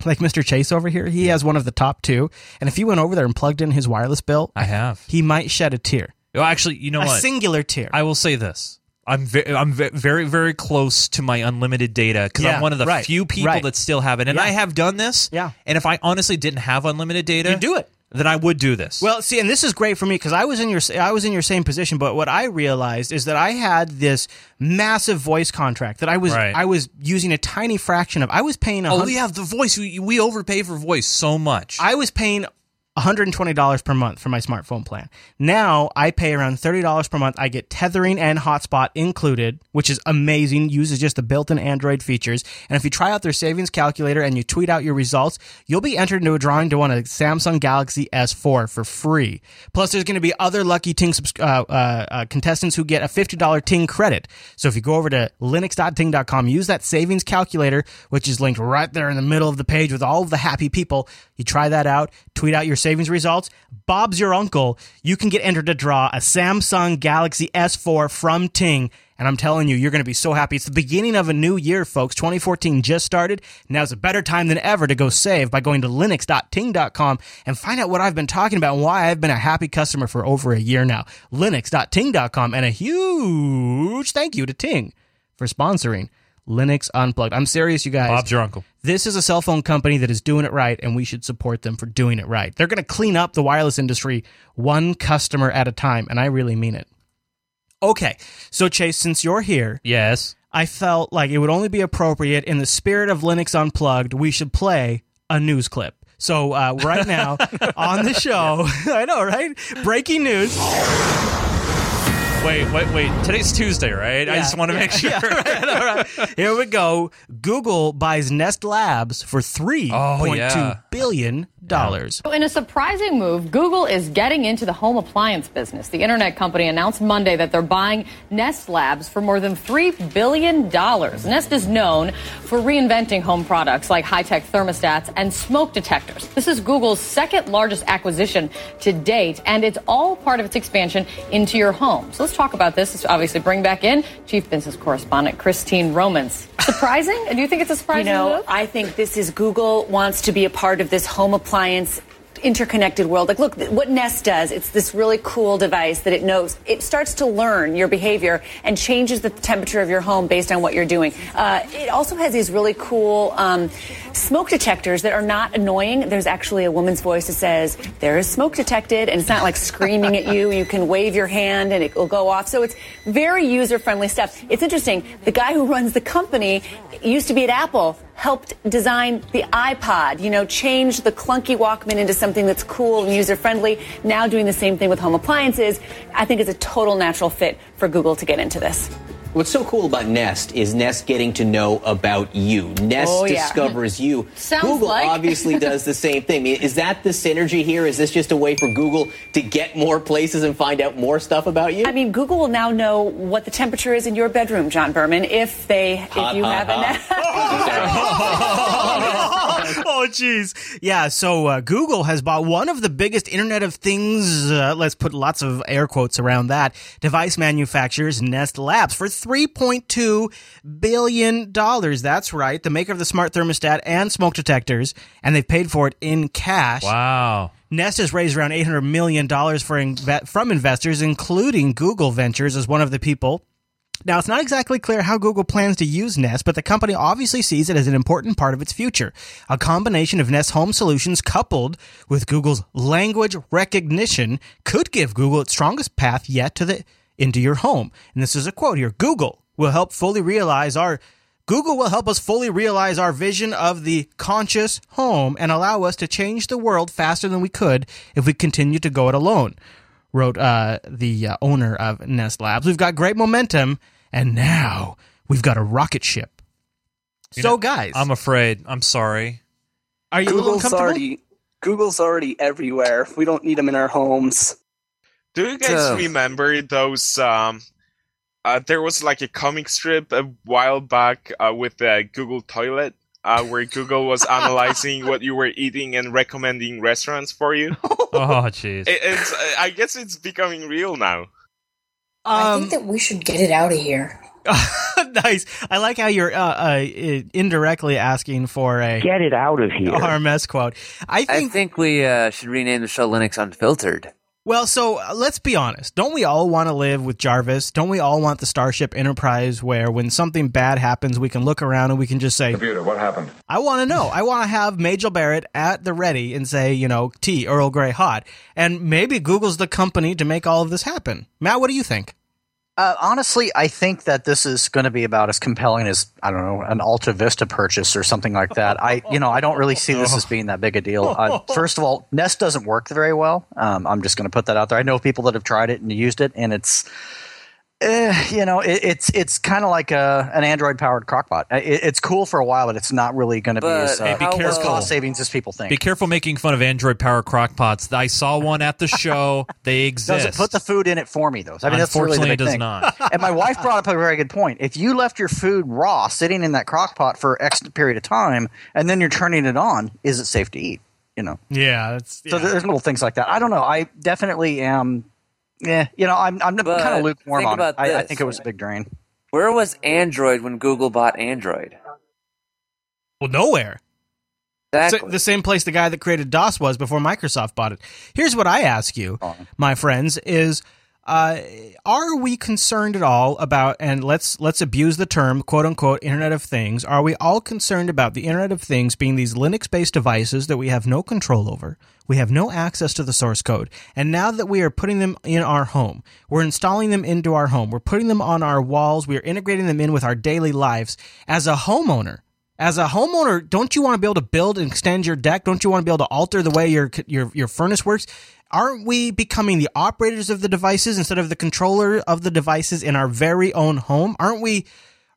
like Mr. Chase over here, he has one of the top two. And if you went over there and plugged in his wireless bill, I have. he might shed a tear, Well, actually, you know a what? singular tear. I will say this. I'm ve- I'm ve- very very close to my unlimited data because Yeah, I'm one of the right, few people right. that still have it, and. I have done this. Yeah. And if I honestly didn't have unlimited data, You do it. Then I would do this. Well, see, and this is great for me because I was in your I was in your same position, but what I realized is that I had this massive voice contract that I was Right. I was using a tiny fraction of. I was paying. a oh hun- yeah, the voice. We, we overpay for voice so much. I was paying $120 per month for my smartphone plan. Now I pay around $30 per month. I get tethering and hotspot included, which is amazing. Uses just the built-in Android features. And if you try out their savings calculator and you tweet out your results, you'll be entered into a drawing to win a Samsung Galaxy S4 for free. Plus, there's going to be other lucky Ting subs- uh, uh, uh, contestants who get a $50 Ting credit. So if you go over to linux.ting.com, use that savings calculator, which is linked right there in the middle of the page with all of the happy people. You try that out, tweet out your savings results. Bob's your uncle. You can get entered to draw a Samsung Galaxy S4 from Ting. And I'm telling you, you're going to be so happy. It's the beginning of a new year, folks. 2014 just started. Now's a better time than ever to go save by going to linux.ting.com and find out what I've been talking about and why I've been a happy customer for over a year now. Linux.ting.com and a huge thank you to Ting for sponsoring Linux Unplugged. I'm serious, you guys. Bob's your uncle. This is a cell phone company that is doing it right, and we should support them for doing it right. They're going to clean up the wireless industry one customer at a time, and I really mean it. Okay, so Chase, since you're here, Yes. I felt like it would only be appropriate in the spirit of Linux Unplugged, we should play a news clip. So uh, right now [laughs] on the show, [laughs] I know, right? Breaking news. Wait, wait, wait. Today's Tuesday, right? I just want to yeah, make sure. yeah, right, all right. [laughs] Here we go. Google buys Nest Labs for oh, three point two yeah. billion dollars. In a surprising move, Google is getting into the home appliance business. The internet company announced Monday that they're buying Nest Labs for more than $3 billion. Nest is known for reinventing home products like high tech thermostats and smoke detectors. This is Google's second largest acquisition to date, and it's all part of its expansion into your home. So let's talk about this. Let's obviously bring back in Chief Business Correspondent Christine Romans. Surprising? And do you think it's a You surprising know, move? I think this is Google wants to be a part of this home appliance interconnected world. Like, look, what Nest does, it's this really cool device that it knows. It starts to learn your behavior and changes the temperature of your home based on what you're doing. Uh, it also has these really cool um, smoke detectors that are not annoying. There's actually a woman's voice that says, there is smoke detected, and it's not like screaming at you. You can wave your hand and it will go off. So it's very user friendly stuff. It's interesting. The guy who runs the company used to be at Apple helped design the iPod, you know, change the clunky Walkman into something that's cool and user friendly. Now doing the same thing with home appliances. I think it's a total natural fit for Google to get into this. What's so cool about Nest is Nest getting to know about you. Nest Oh, yeah. discovers you. [laughs] Sounds Google like. obviously does the same thing. Is that the synergy here? Is this just a way for Google to get more places and find out more stuff about you? I mean, Google will now know what the temperature is in your bedroom, John Berman, if they, Hot, if you hot, have a [laughs] [laughs] [laughs] oh, jeez. Yeah, so uh, Google has bought one of the biggest Internet of Things, uh, let's put lots of air quotes around that, device manufacturers, Nest Labs, for $3.2 billion. That's right, the maker of the smart thermostat and smoke detectors, and they've paid for it in cash. Wow. Nest has raised around $800 million for inve- from investors, including Google Ventures as one of the people. Now, it's not exactly clear how Google plans to use Nest, but the company obviously sees it as an important part of its future. A combination of Nest home solutions coupled with Google's language recognition could give Google its strongest path yet to the into your home. And this is a quote here. Google will help fully realize our Google will help us fully realize our vision of the conscious home and allow us to change the world faster than we could if we continue to go it alone wrote uh, the uh, owner of Nest Labs. We've got great momentum, and now we've got a rocket ship. so, guys, I'm afraid. I'm sorry. are you a little Google's already Google's already everywhere. We don't need them in our homes. Do you guys So- remember those? Um, uh, there was like a comic strip a while back uh, with the Google toilet, uh, where Google was [laughs] analyzing what you were eating and recommending restaurants for you. [laughs] Oh, jeez. It, I guess it's becoming real now. I Um, think that we should get it out of here. [laughs] nice. I like how you're uh, uh, indirectly asking for a Get it out of here. RMS quote. I I think. think we uh, should rename the show Linux Unfiltered. Well, so uh, let's be honest. Don't we all want to live with Jarvis? Don't we all want the Starship Enterprise where when something bad happens, we can look around and we can just say, Computer, what happened? I want to know. I want to have Majel Barrett at the ready and say, you know, tea, Earl Grey hot. And maybe Google's the company to make all of this happen. Matt, what do you think? Uh, honestly, I think that this is going to be about as compelling as I don't know an Alta Vista purchase or something like that. I, you know, I don't really see this as being that big a deal. Uh, [laughs] first of all, Nest doesn't work very well. Um, I'm just going to put that out there. I know people that have tried it and used it, and it's, eh, you know, it, it's it's kind of like a, an Android powered crockpot. It, it's cool for a while, but it's not really going to be But as, uh, Hey, be as cost savings as people think. Be careful making fun of Android power crockpots. I saw one at the show. [laughs] They exist. Does it put the food in it for me though? I mean, that's really the Unfortunately, big it does thing. not. [laughs] and my wife brought up a very good point. If you left your food raw, sitting in that crock pot for X period of time, and then you're turning it on, is it safe to eat? You know. Yeah, that's So there's little things like that. I don't know. I definitely am. Yeah, you know, I'm I'm But kind of lukewarm think on it. I, I think it was a big drain. Where was Android when Google bought Android? well, nowhere. Exactly. So- the same place the guy that created DOS was before Microsoft bought it. Here's what I ask you, my friends: is uh, are we concerned at all about and let's let's abuse the term quote unquote Internet of Things? Are we all concerned about the Internet of Things being these Linux based devices that we have no control over? We have no access to the source code. And now that we are putting them in our home, we're installing them into our home, we're putting them on our walls, we are integrating them in with our daily lives. As a homeowner, as a homeowner, don't you want to be able to build and extend your deck? Don't you want to be able to alter the way your your your furnace works? Aren't we becoming the operators of the devices instead of the controller of the devices in our very own home? Aren't we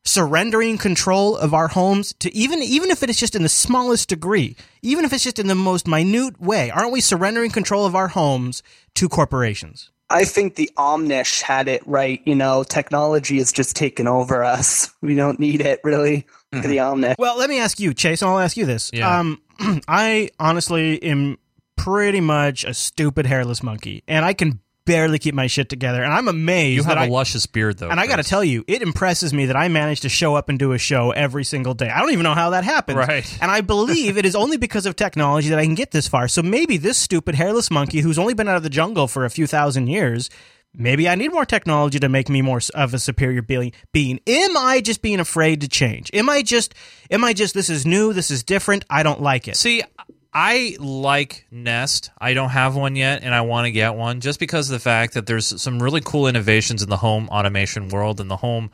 surrendering control of our homes to even even if it is just in the smallest degree, even if it's just in the most minute way? Aren't we surrendering control of our homes to corporations? I think the Omnish had it right. You know, technology has just taken over us. [laughs] We don't need it really. Look at the Omnish. Well, let me ask you, Chase, and I'll ask you this. Yeah. Um, [clears throat] I honestly am pretty much a stupid hairless monkey, and I can barely keep my shit together. And I'm amazed You have a I, luscious beard, though. and I got to tell you, it impresses me that I managed to show up and do a show every single day. I don't even know how that happens. Right. And I believe it is only because of technology that I can get this far. So maybe this stupid hairless monkey who's only been out of the jungle for a few thousand years, maybe I need more technology to make me more of a superior being. being. Am I just being afraid to change? Am I just am I just this is new, this is different, I don't like it. See, I like Nest. I don't have one yet, and I want to get one just because of the fact that there's some really cool innovations in the home automation world and the home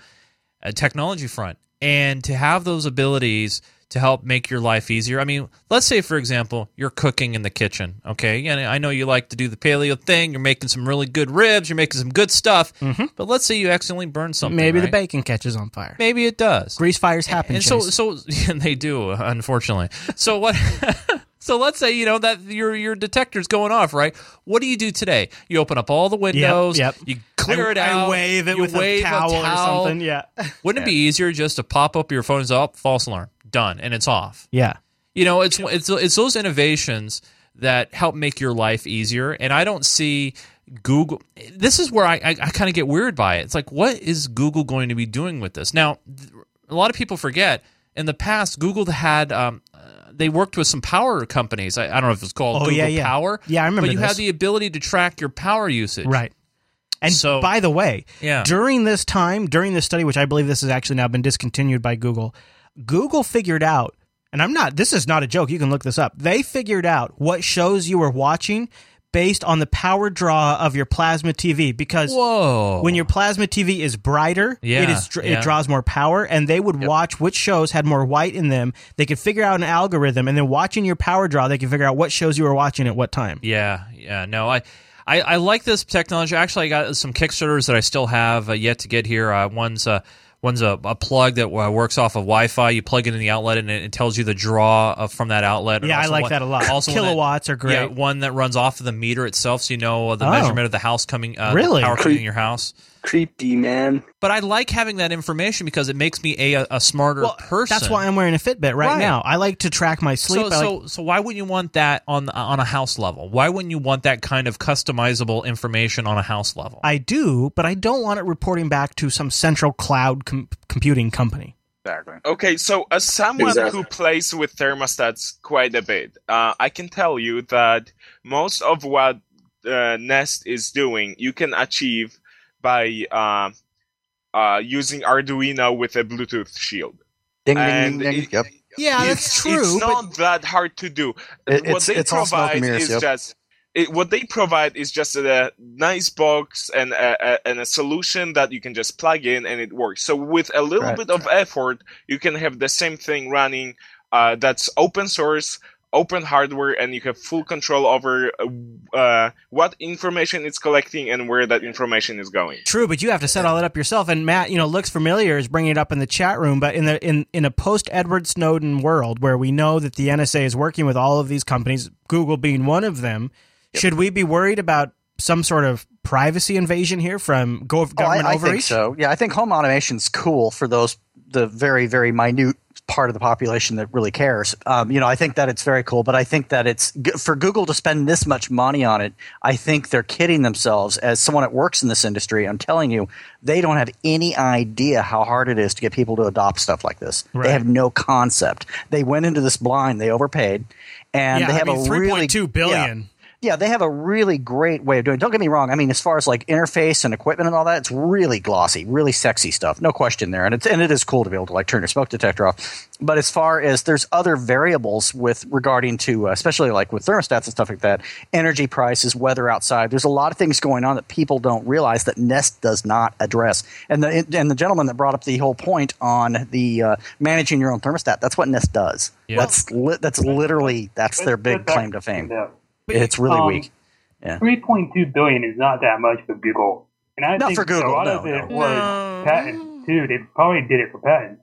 uh, technology front. And to have those abilities to help make your life easier. I mean, let's say, for example, you're cooking in the kitchen, okay? And I know you like to do the paleo thing. You're making some really good ribs. You're making some good stuff. But let's say you accidentally burn something. maybe the bacon catches on fire. Maybe it does. Grease fires happen. And so, so [laughs] and they do, unfortunately. So what? [laughs] so let's say you know that your your detector's going off, right? What do you do today? You open up all the windows. yep. You clear I- it out. I wave it you with wave a towel, or towel. something. Yeah. [laughs] Wouldn't it be easier just to pop up your phone's up, false alarm, done, and it's off? Yeah. You know, it's it's it's those innovations that help make your life easier. And I don't see Google. This is where I I, I kind of get weird by it. It's like, what is Google going to be doing with this? Now, a lot of people forget in the past Google had. Um, they worked with some power companies. I, I don't know if it's called Oh, Google yeah, yeah. Power. Yeah, I remember But you this. had the ability to track your power usage. Right. And So- by the way, Yeah. during this time, during this study, which I believe this has actually now been discontinued by Google, Google figured out, and I'm not, this is not a joke, you can look this up. They figured out what shows you were watching based on the power draw of your plasma TV because Whoa. when your plasma TV is brighter, Yeah, it is yeah. it draws more power, and they would watch which shows had more white in them. They could figure out an algorithm, and then watching your power draw, they could figure out what shows you were watching at what time. Yeah, yeah. No, I, I, I like this technology. Actually, I got some Kickstarters that I still have uh, yet to get here. Uh, one's uh, one's a, a plug that uh, works off of Wi-Fi. You plug it in the outlet, and it, it tells you the draw of, from that outlet. Yeah, I like one- that a lot. Also, one that- Kilowatts are great. Yeah, one that runs off of the meter itself, so you know uh, the Oh. measurement of the house coming. Uh, the Really? power coming in your house. Creepy, man. But I like having that information because it makes me a a smarter Well, person. That's why I'm wearing a Fitbit right, Right. now. I like to track my sleep. So, I like- so, so why wouldn't you want that on the, on a house level? Why wouldn't you want that kind of customizable information on a house level? I do, but I don't want it reporting back to some central cloud com- computing company. Exactly. Okay, so as someone Exactly. who plays with thermostats quite a bit, uh, I can tell you that most of what uh, Nest is doing, you can achieve by uh, uh, using Arduino with a Bluetooth shield. Ding, ding, And ding, ding. it- Yep. Yeah, it's, that's true. It's not that hard to do. It- what they it's all provide mirrors, is yep. just it, what they provide is just a, nice box and a, a, and a solution that you can just plug in and it works. So with a little Right. bit of effort, you can have the same thing running. Uh, that's open source, open hardware, and you have full control over uh, uh, what information it's collecting and where that information is going. True, but you have to set all that up yourself. And Matt, you know, looks familiar is bringing it up in the chat room. But in the in in a post Edward Snowden world where we know that the NSA is working with all of these companies, Google being one of them, should we be worried about some sort of privacy invasion here from go- Oh, government I, I overreach? think so. Yeah, I think home automation's cool for those the very very minute part of the population that really cares. Um, you know, I think that it's very cool, but I think that it's for Google to spend this much money on it. I think they're kidding themselves. As someone that works in this industry, I'm telling you, they don't have any idea how hard it is to get people to adopt stuff like this. Right. They have no concept. They went into this blind. They overpaid, and yeah, they have I mean, a really 3.2 billion. yeah. Yeah, they have a really great way of doing it. Don't get me wrong. I mean, as far as like interface and equipment and all that, it's really glossy, really sexy stuff. No question there. And it's, and it is cool to be able to like turn your smoke detector off. But as far as there's other variables with regarding to, uh, especially like with thermostats and stuff like that, energy prices, weather outside, there's a lot of things going on that people don't realize that Nest does not address. And the, and the gentleman that brought up the whole point on the uh, managing your own thermostat, that's what Nest does. Yeah. That's, li- that's literally, that's their big claim to fame. It's really Um, weak. Yeah. 3.2 billion is not that much for Google. And I Not think for Google, a lot no, of it no. was patents too. They probably did it for patents.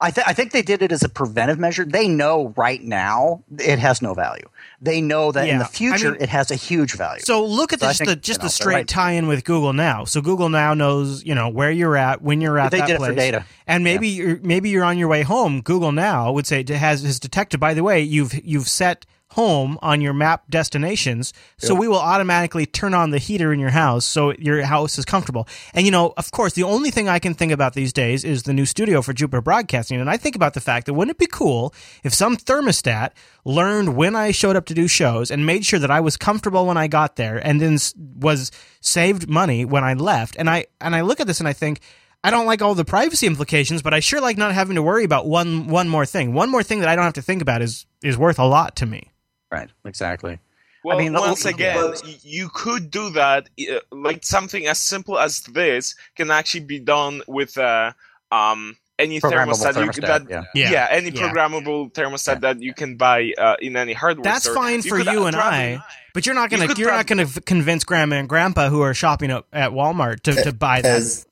I, th- I think they did it as a preventive measure. They know right now it has no value. They know that in the future I mean- it has a huge value. So look at So I this, think, the, you just know, the straight right. tie-in with Google Now. So Google Now knows, you know, where you're at, when you're at They that did it for place, data. and maybe you're maybe you're on your way home. Google Now would say it has has detected. By the way, you've you've set home on your map destinations, so we will automatically turn on the heater in your house so your house is comfortable. And you know, of course, the only thing I can think about these days is the new studio for Jupiter Broadcasting, and I think about the fact that wouldn't it be cool if some thermostat learned when I showed up to do shows and made sure that I was comfortable when I got there, and then was saved money when I left. And I and I look at this and I think. I don't like all the privacy implications, but I sure like not having to worry about one one more thing. One more thing that I don't have to think about is is worth a lot to me. Right, exactly. Well, mean, once look- again, but- you could do that. uh, Like something as simple as this can actually be done with uh, um, any Programmable thermostat. you- that, yeah. Yeah, any yeah. programmable thermostat that you can buy uh, in any hardware That's store. fine for you and probably- I, but you're not gonna could you're not gonna convince grandma and grandpa who are shopping at, at Walmart to, to buy that. As,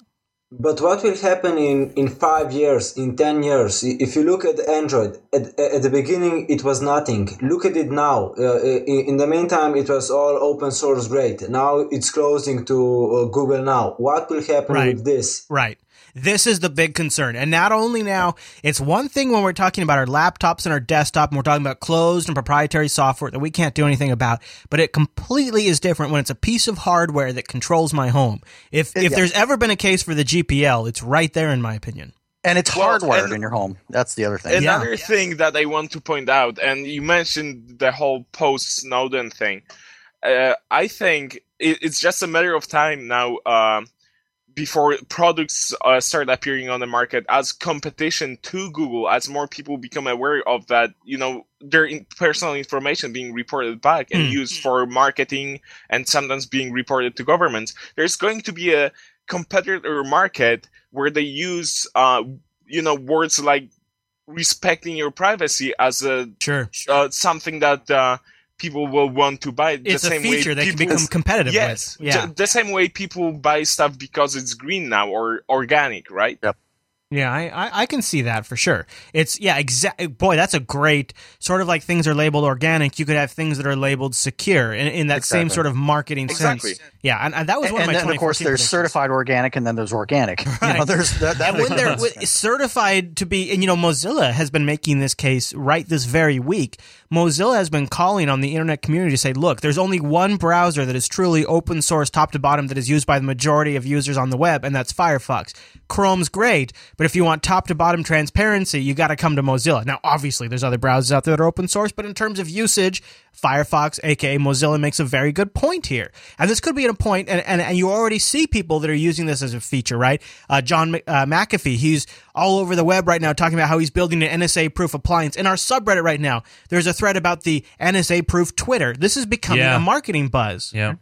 but what will happen in, in five years, in ten years? If you look at Android, at, at the beginning it was nothing. Look at it now. Uh, in, in the meantime, it was all open source great. Now it's closing to uh, Google Now. What will happen Right. with this? Right. This is the big concern. And not only now, it's one thing when we're talking about our laptops and our desktop and we're talking about closed and proprietary software that we can't do anything about, but it completely is different when it's a piece of hardware that controls my home. If if Yeah. there's ever been a case for the GPL, it's right there in my opinion. And it's Well, hardwired and- in your home. That's the other thing. Another thing that I want to point out, and you mentioned the whole post Snowden thing. Uh, I think it, it's just a matter of time now um before products uh, start appearing on the market as competition to Google, as more people become aware of that, you know, their in- personal information being reported back and Hmm. used for marketing and sometimes being reported to governments. There's going to be a competitor market where they use, uh, you know, words like respecting your privacy as a Sure. uh, something that uh, people will want to buy. The same way it's the a feature way they can become competitive yes, with. Yeah. ju- the same way people buy stuff because it's green now or organic, right? Yep. Yeah, I, I, I can see that for sure. It's yeah, exactly. Boy, that's a great sort of like things are labeled organic. You could have things that are labeled secure in, in that same sort of marketing Exactly. sense. Yeah, and, and that was And, one and of my. then, of course, there's certified organic, and then there's organic. You know, there's that, that and when they're certified to be, and you know, Mozilla has been making this case right this very week. Mozilla has been calling on the internet community to say, look, there's only one browser that is truly open source, top to bottom, that is used by the majority of users on the web, and that's Firefox. Chrome's great, But if you want top to bottom transparency, you got to come to Mozilla. Now, obviously, there's other browsers out there that are open source, but in terms of usage, Firefox, aka Mozilla, makes a very good point here. And this could be a point, and, and, and you already see people that are using this as a feature, right? Uh, John uh, McAfee, he's all over the web right now talking about how he's building an NSA proof appliance. In our subreddit right now, there's a thread about the NSA proof Twitter. This is becoming Yeah. a marketing buzz. Yeah.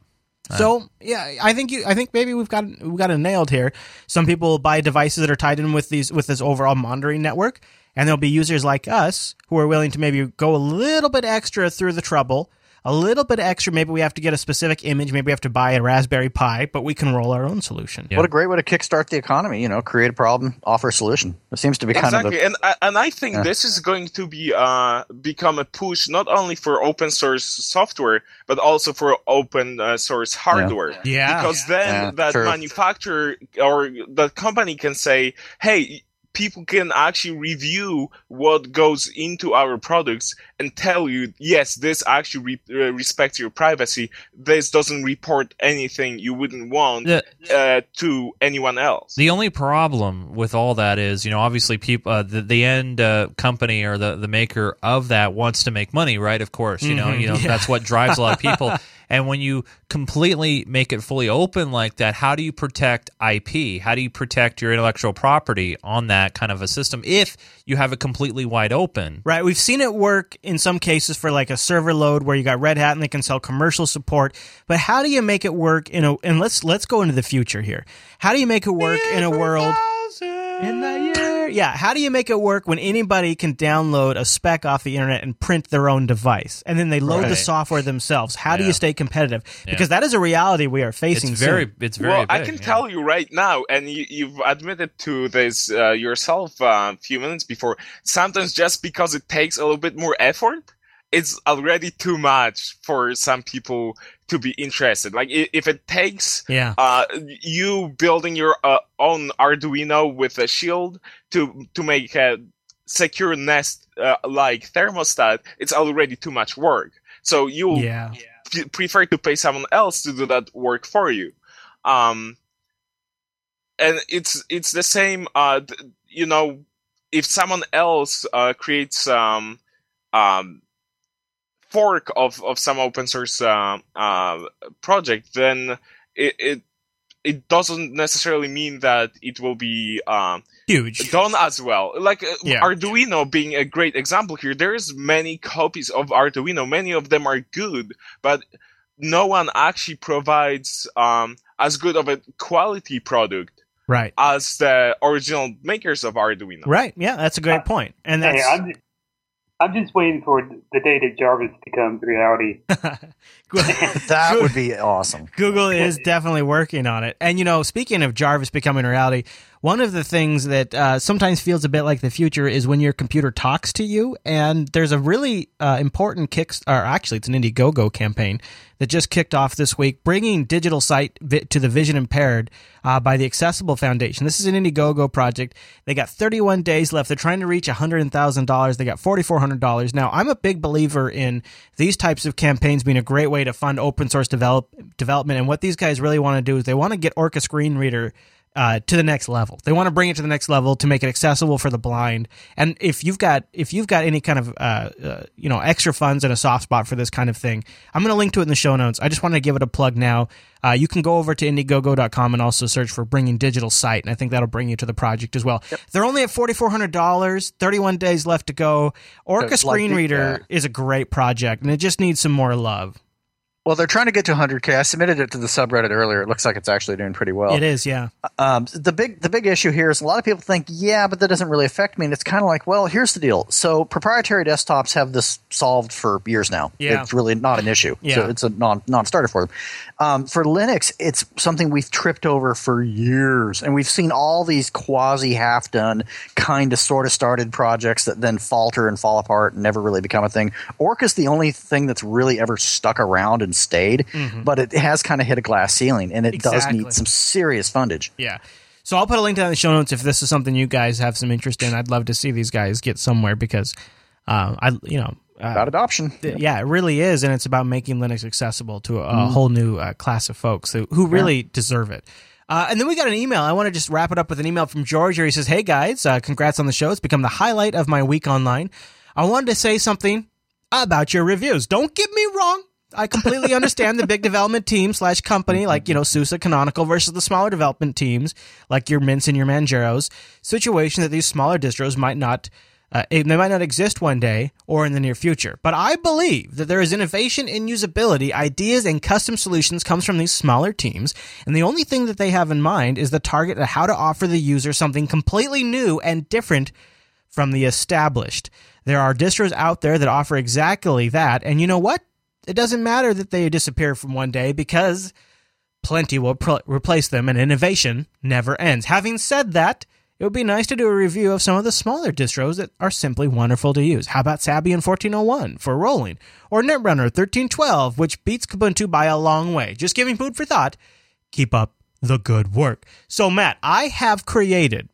So yeah, I think you. I think maybe we've got we've got it nailed here. Some people buy devices that are tied in with these with this overall monitoring network, and there'll be users like us who are willing to maybe go a little bit extra through the trouble, a little bit extra. Maybe we have to get a specific image. Maybe we have to buy a Raspberry Pi, but we can roll our own solution. What a great way to kickstart the economy. You know, create a problem, offer a solution. It seems to be kind exactly, of the, and I- and I think Yeah. this is going to be uh become a push not only for open source software but also for open uh, source hardware. Yeah. because then Yeah, that true. manufacturer or the company can say, "Hey." People can actually review what goes into our products and tell you, yes, this actually re- uh, respects your privacy. This doesn't report anything you wouldn't want The- uh, to anyone else. The only problem with all that is, you know, obviously people, uh, the, the end uh, company or the, the maker of that wants to make money, right? Of course, you know, Mhm, you know [laughs] yeah. that's what drives a lot of people. [laughs] and when you completely make it fully open like that, how do you protect IP? How do you protect your intellectual property on that kind of a system if you have it completely wide open? Right. We've seen it work in some cases for like a server load where you got Red Hat and they can sell commercial support. But how do you make it work in a and let's let's go into the future here. How do you make it work in a world in the year? Yeah, how do you make it work when anybody can download a spec off the internet and print their own device and then they load the software themselves? How do you stay competitive? Yeah. Because that is a reality we are It's facing very, soon. it's very well, I can yeah. tell you right now, and you, you've admitted to this uh, yourself uh, a few minutes before. Sometimes just because it takes a little bit more effort, it's already too much for some people to be interested. Like if it takes Yeah. uh, you building your uh, own Arduino with a shield to to make a secure Nest uh, like thermostat, it's already too much work. So you'll Yeah. p- prefer to pay someone else to do that work for you. Um, and it's it's the same. Uh, you know, if someone else uh, creates um, um, fork of, of some open source uh, uh, project, then it, it it doesn't necessarily mean that it will be um, Huge. done as well. Like uh, Yeah. Arduino being a great example here. There's many copies of Arduino. Many of them are good, but no one actually provides um, as good of a quality product Right. as the original makers of Arduino. Right. Yeah, that's a great point. And Hey, that's I'm just, I'm just waiting for the day that Jarvis becomes reality. [laughs] [laughs] that would be awesome. Google is definitely working on it. And, you know, speaking of Jarvis becoming reality, one of the things that uh, sometimes feels a bit like the future is when your computer talks to you. And there's a really uh, important kick, or actually, it's an Indiegogo campaign that just kicked off this week, bringing digital sight to the vision impaired uh, by the Accessible Foundation. This is an Indiegogo project. They got 31 days left. They're trying to reach $100,000. They got $4,400. Now, I'm a big believer in these types of campaigns being a great way to fund open source develop, development. And what these guys really want to do is they want to get Orca Screen Reader uh, to the next level. They want to bring it to the next level to make it accessible for the blind. And if you've got if you've got any kind of uh, uh, you know extra funds and a soft spot for this kind of thing, I'm going to link to it in the show notes. I just want to give it a plug now. Uh, you can go over to Indiegogo.com and also search for Bringing Digital Sight, and I think that'll bring you to the project as well. They're only at forty four hundred dollars. Thirty one days left to go. Orca like Screen the- Reader is a great project, and it just needs some more love. Well, they're trying to get to 100k. I submitted it to the subreddit earlier. It looks like it's actually doing pretty well. It is, yeah. Um, the big the big issue here is a lot of people think, yeah, but that doesn't really affect me. And it's kind of like, well, here's the deal. So proprietary desktops have this solved for years now. Yeah. It's really not an issue. Yeah. So it's a non non starter for them. Um, for Linux, it's something we've tripped over for years, and we've seen all these quasi half done, kind of sort of started projects that then falter and fall apart and never really become a thing. Orca's the only thing that's really ever stuck around and stayed, Mhm. but it has kind of hit a glass ceiling, and it does need some serious fundage. Yeah. So I'll put a link down in the show notes if this is something you guys have some interest in. I'd love to see these guys get somewhere because uh, I, you know, About adoption. th- yeah, it really is, and it's about making Linux accessible to a, Mhm. whole new uh, class of folks who, who really deserve it. Uh, and then we got an email. I want to just wrap it up with an email from George. Here he says, "Hey guys, uh, congrats on the show. It's become the highlight of my week online. I wanted to say something about your reviews. Don't get me wrong. I completely [laughs] understand the big development team slash company like you know SUSE Canonical versus the smaller development teams like your Mints and your Manjaros situation that these smaller distros might not." Uh, they might not exist one day or in the near future, but I believe that there is innovation in usability, ideas, and custom solutions comes from these smaller teams, and the only thing that they have in mind is the target of how to offer the user something completely new and different from the established. There are distros out there that offer exactly that, and you know what? It doesn't matter that they disappear from one day because plenty will pr- replace them, and innovation never ends. Having said that, it would be nice to do a review of some of the smaller distros that are simply wonderful to use. How about Sabayon 1401 for rolling, or Netrunner 1312, which beats Kubuntu by a long way? Just giving food for thought. Keep up the good work. So, Matt, I have created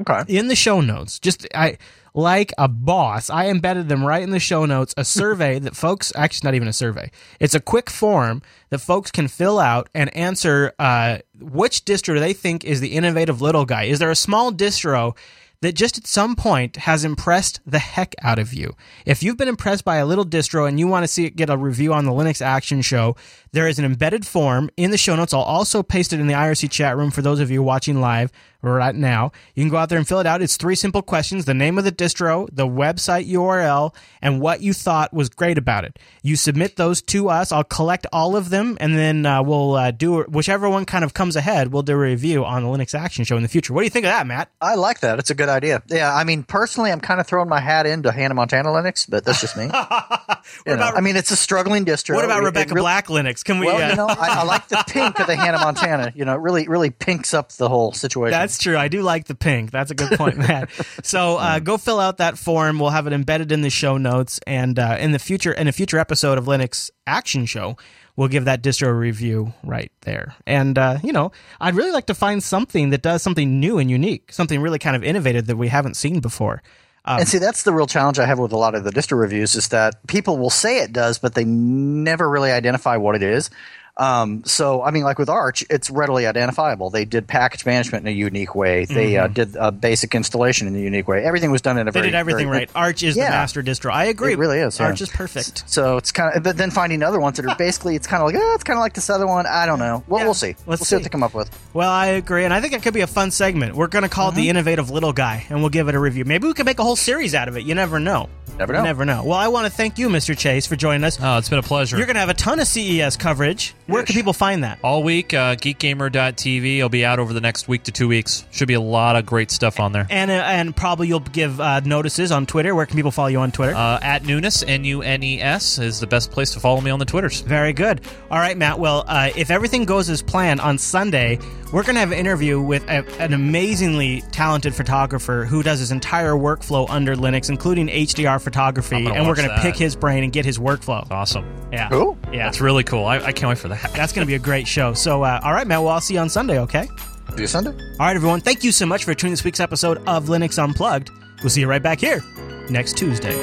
Okay. in the show notes, just I like a boss, I embedded them right in the show notes, a survey [laughs] that folks actually it's not even a survey. It's a quick form that folks can fill out and answer uh, which distro they think is the innovative little guy. Is there a small distro that just at some point has impressed the heck out of you? If you've been impressed by a little distro and you want to see it get a review on the Linux Action Show, there is an embedded form in the show notes. I'll also paste it in the IRC chat room for those of you watching live right now. You can go out there and fill it out. It's three simple questions the name of the distro, the website URL, and what you thought was great about it. You submit those to us. I'll collect all of them, and then uh, we'll uh, do whichever one kind of comes ahead, we'll do a review on the Linux Action Show in the future. What do you think of that, Matt? I like that. It's a good idea. Yeah, I mean, personally, I'm kind of throwing my hat into Hannah Montana Linux, but that's just me. [laughs] Know, about- I mean, it's a struggling distro. What about It- it Rebecca really- Black Linux? Can we? Well, uh, you know, I, I like the pink of the Hannah Montana. You know, it really, really pinks up the whole situation. That's true. I do like the pink. That's a good point, Matt. So uh, go fill out that form. We'll have it embedded in the show notes, and uh, in the future, in a future episode of Linux Action Show, we'll give that distro review right there. And uh, you know, I'd really like to find something that does something new and unique, something really kind of innovative that we haven't seen before. Um, and see, that's the real challenge I have with a lot of the distro reviews is that people will say it does, but they never really identify what it is. Um, so, I mean, like with Arch, it's readily identifiable. They did package management in a unique way. They uh, Mhm. did a basic installation in a unique way. Everything was done in a they very did everything very- right. Arch is Yeah. the master distro. I agree. It really is. yeah. Arch is perfect. So it's kind of, but then finding other ones that are [laughs] basically, it's kind of like, oh, it's kind of like this other one. I don't know. Well, we'll see. Let's we'll see. see. what they come up with. Well, I agree, and I think it could be a fun segment. We're going to call it the innovative little guy, and we'll give it a review. Maybe we can make a whole series out of it. You never know. Never You know. never know. Well, I want to thank you, Mr. Chase, for joining us. Oh, it's been a pleasure. You're going to have a ton of CES coverage. Where can people find that? All week, uh, geekgamer.tv. It'll be out over the next week to two weeks. Should be a lot of great stuff on there. And uh, and probably you'll give uh, notices on Twitter. Where can people follow you on Twitter? Uh, at Nunes, N U N E S, is the best place to follow me on the Twitters. Very good. All right, Matt. Well, uh, if everything goes as planned on Sunday, we're going to have an interview with a, an amazingly talented photographer who does his entire workflow under Linux, including HDR photography. I'm gonna And we're watch going to that. pick his brain and get his workflow. Awesome. Yeah. Cool. Yeah. That's really cool. I, I can't wait for that. That's going to be a great show. So, uh, all right, Matt. Well, I'll see you on Sunday, okay? See you Sunday. All right, everyone. Thank you so much for tuning this week's episode of Linux Unplugged. We'll see you right back here next Tuesday.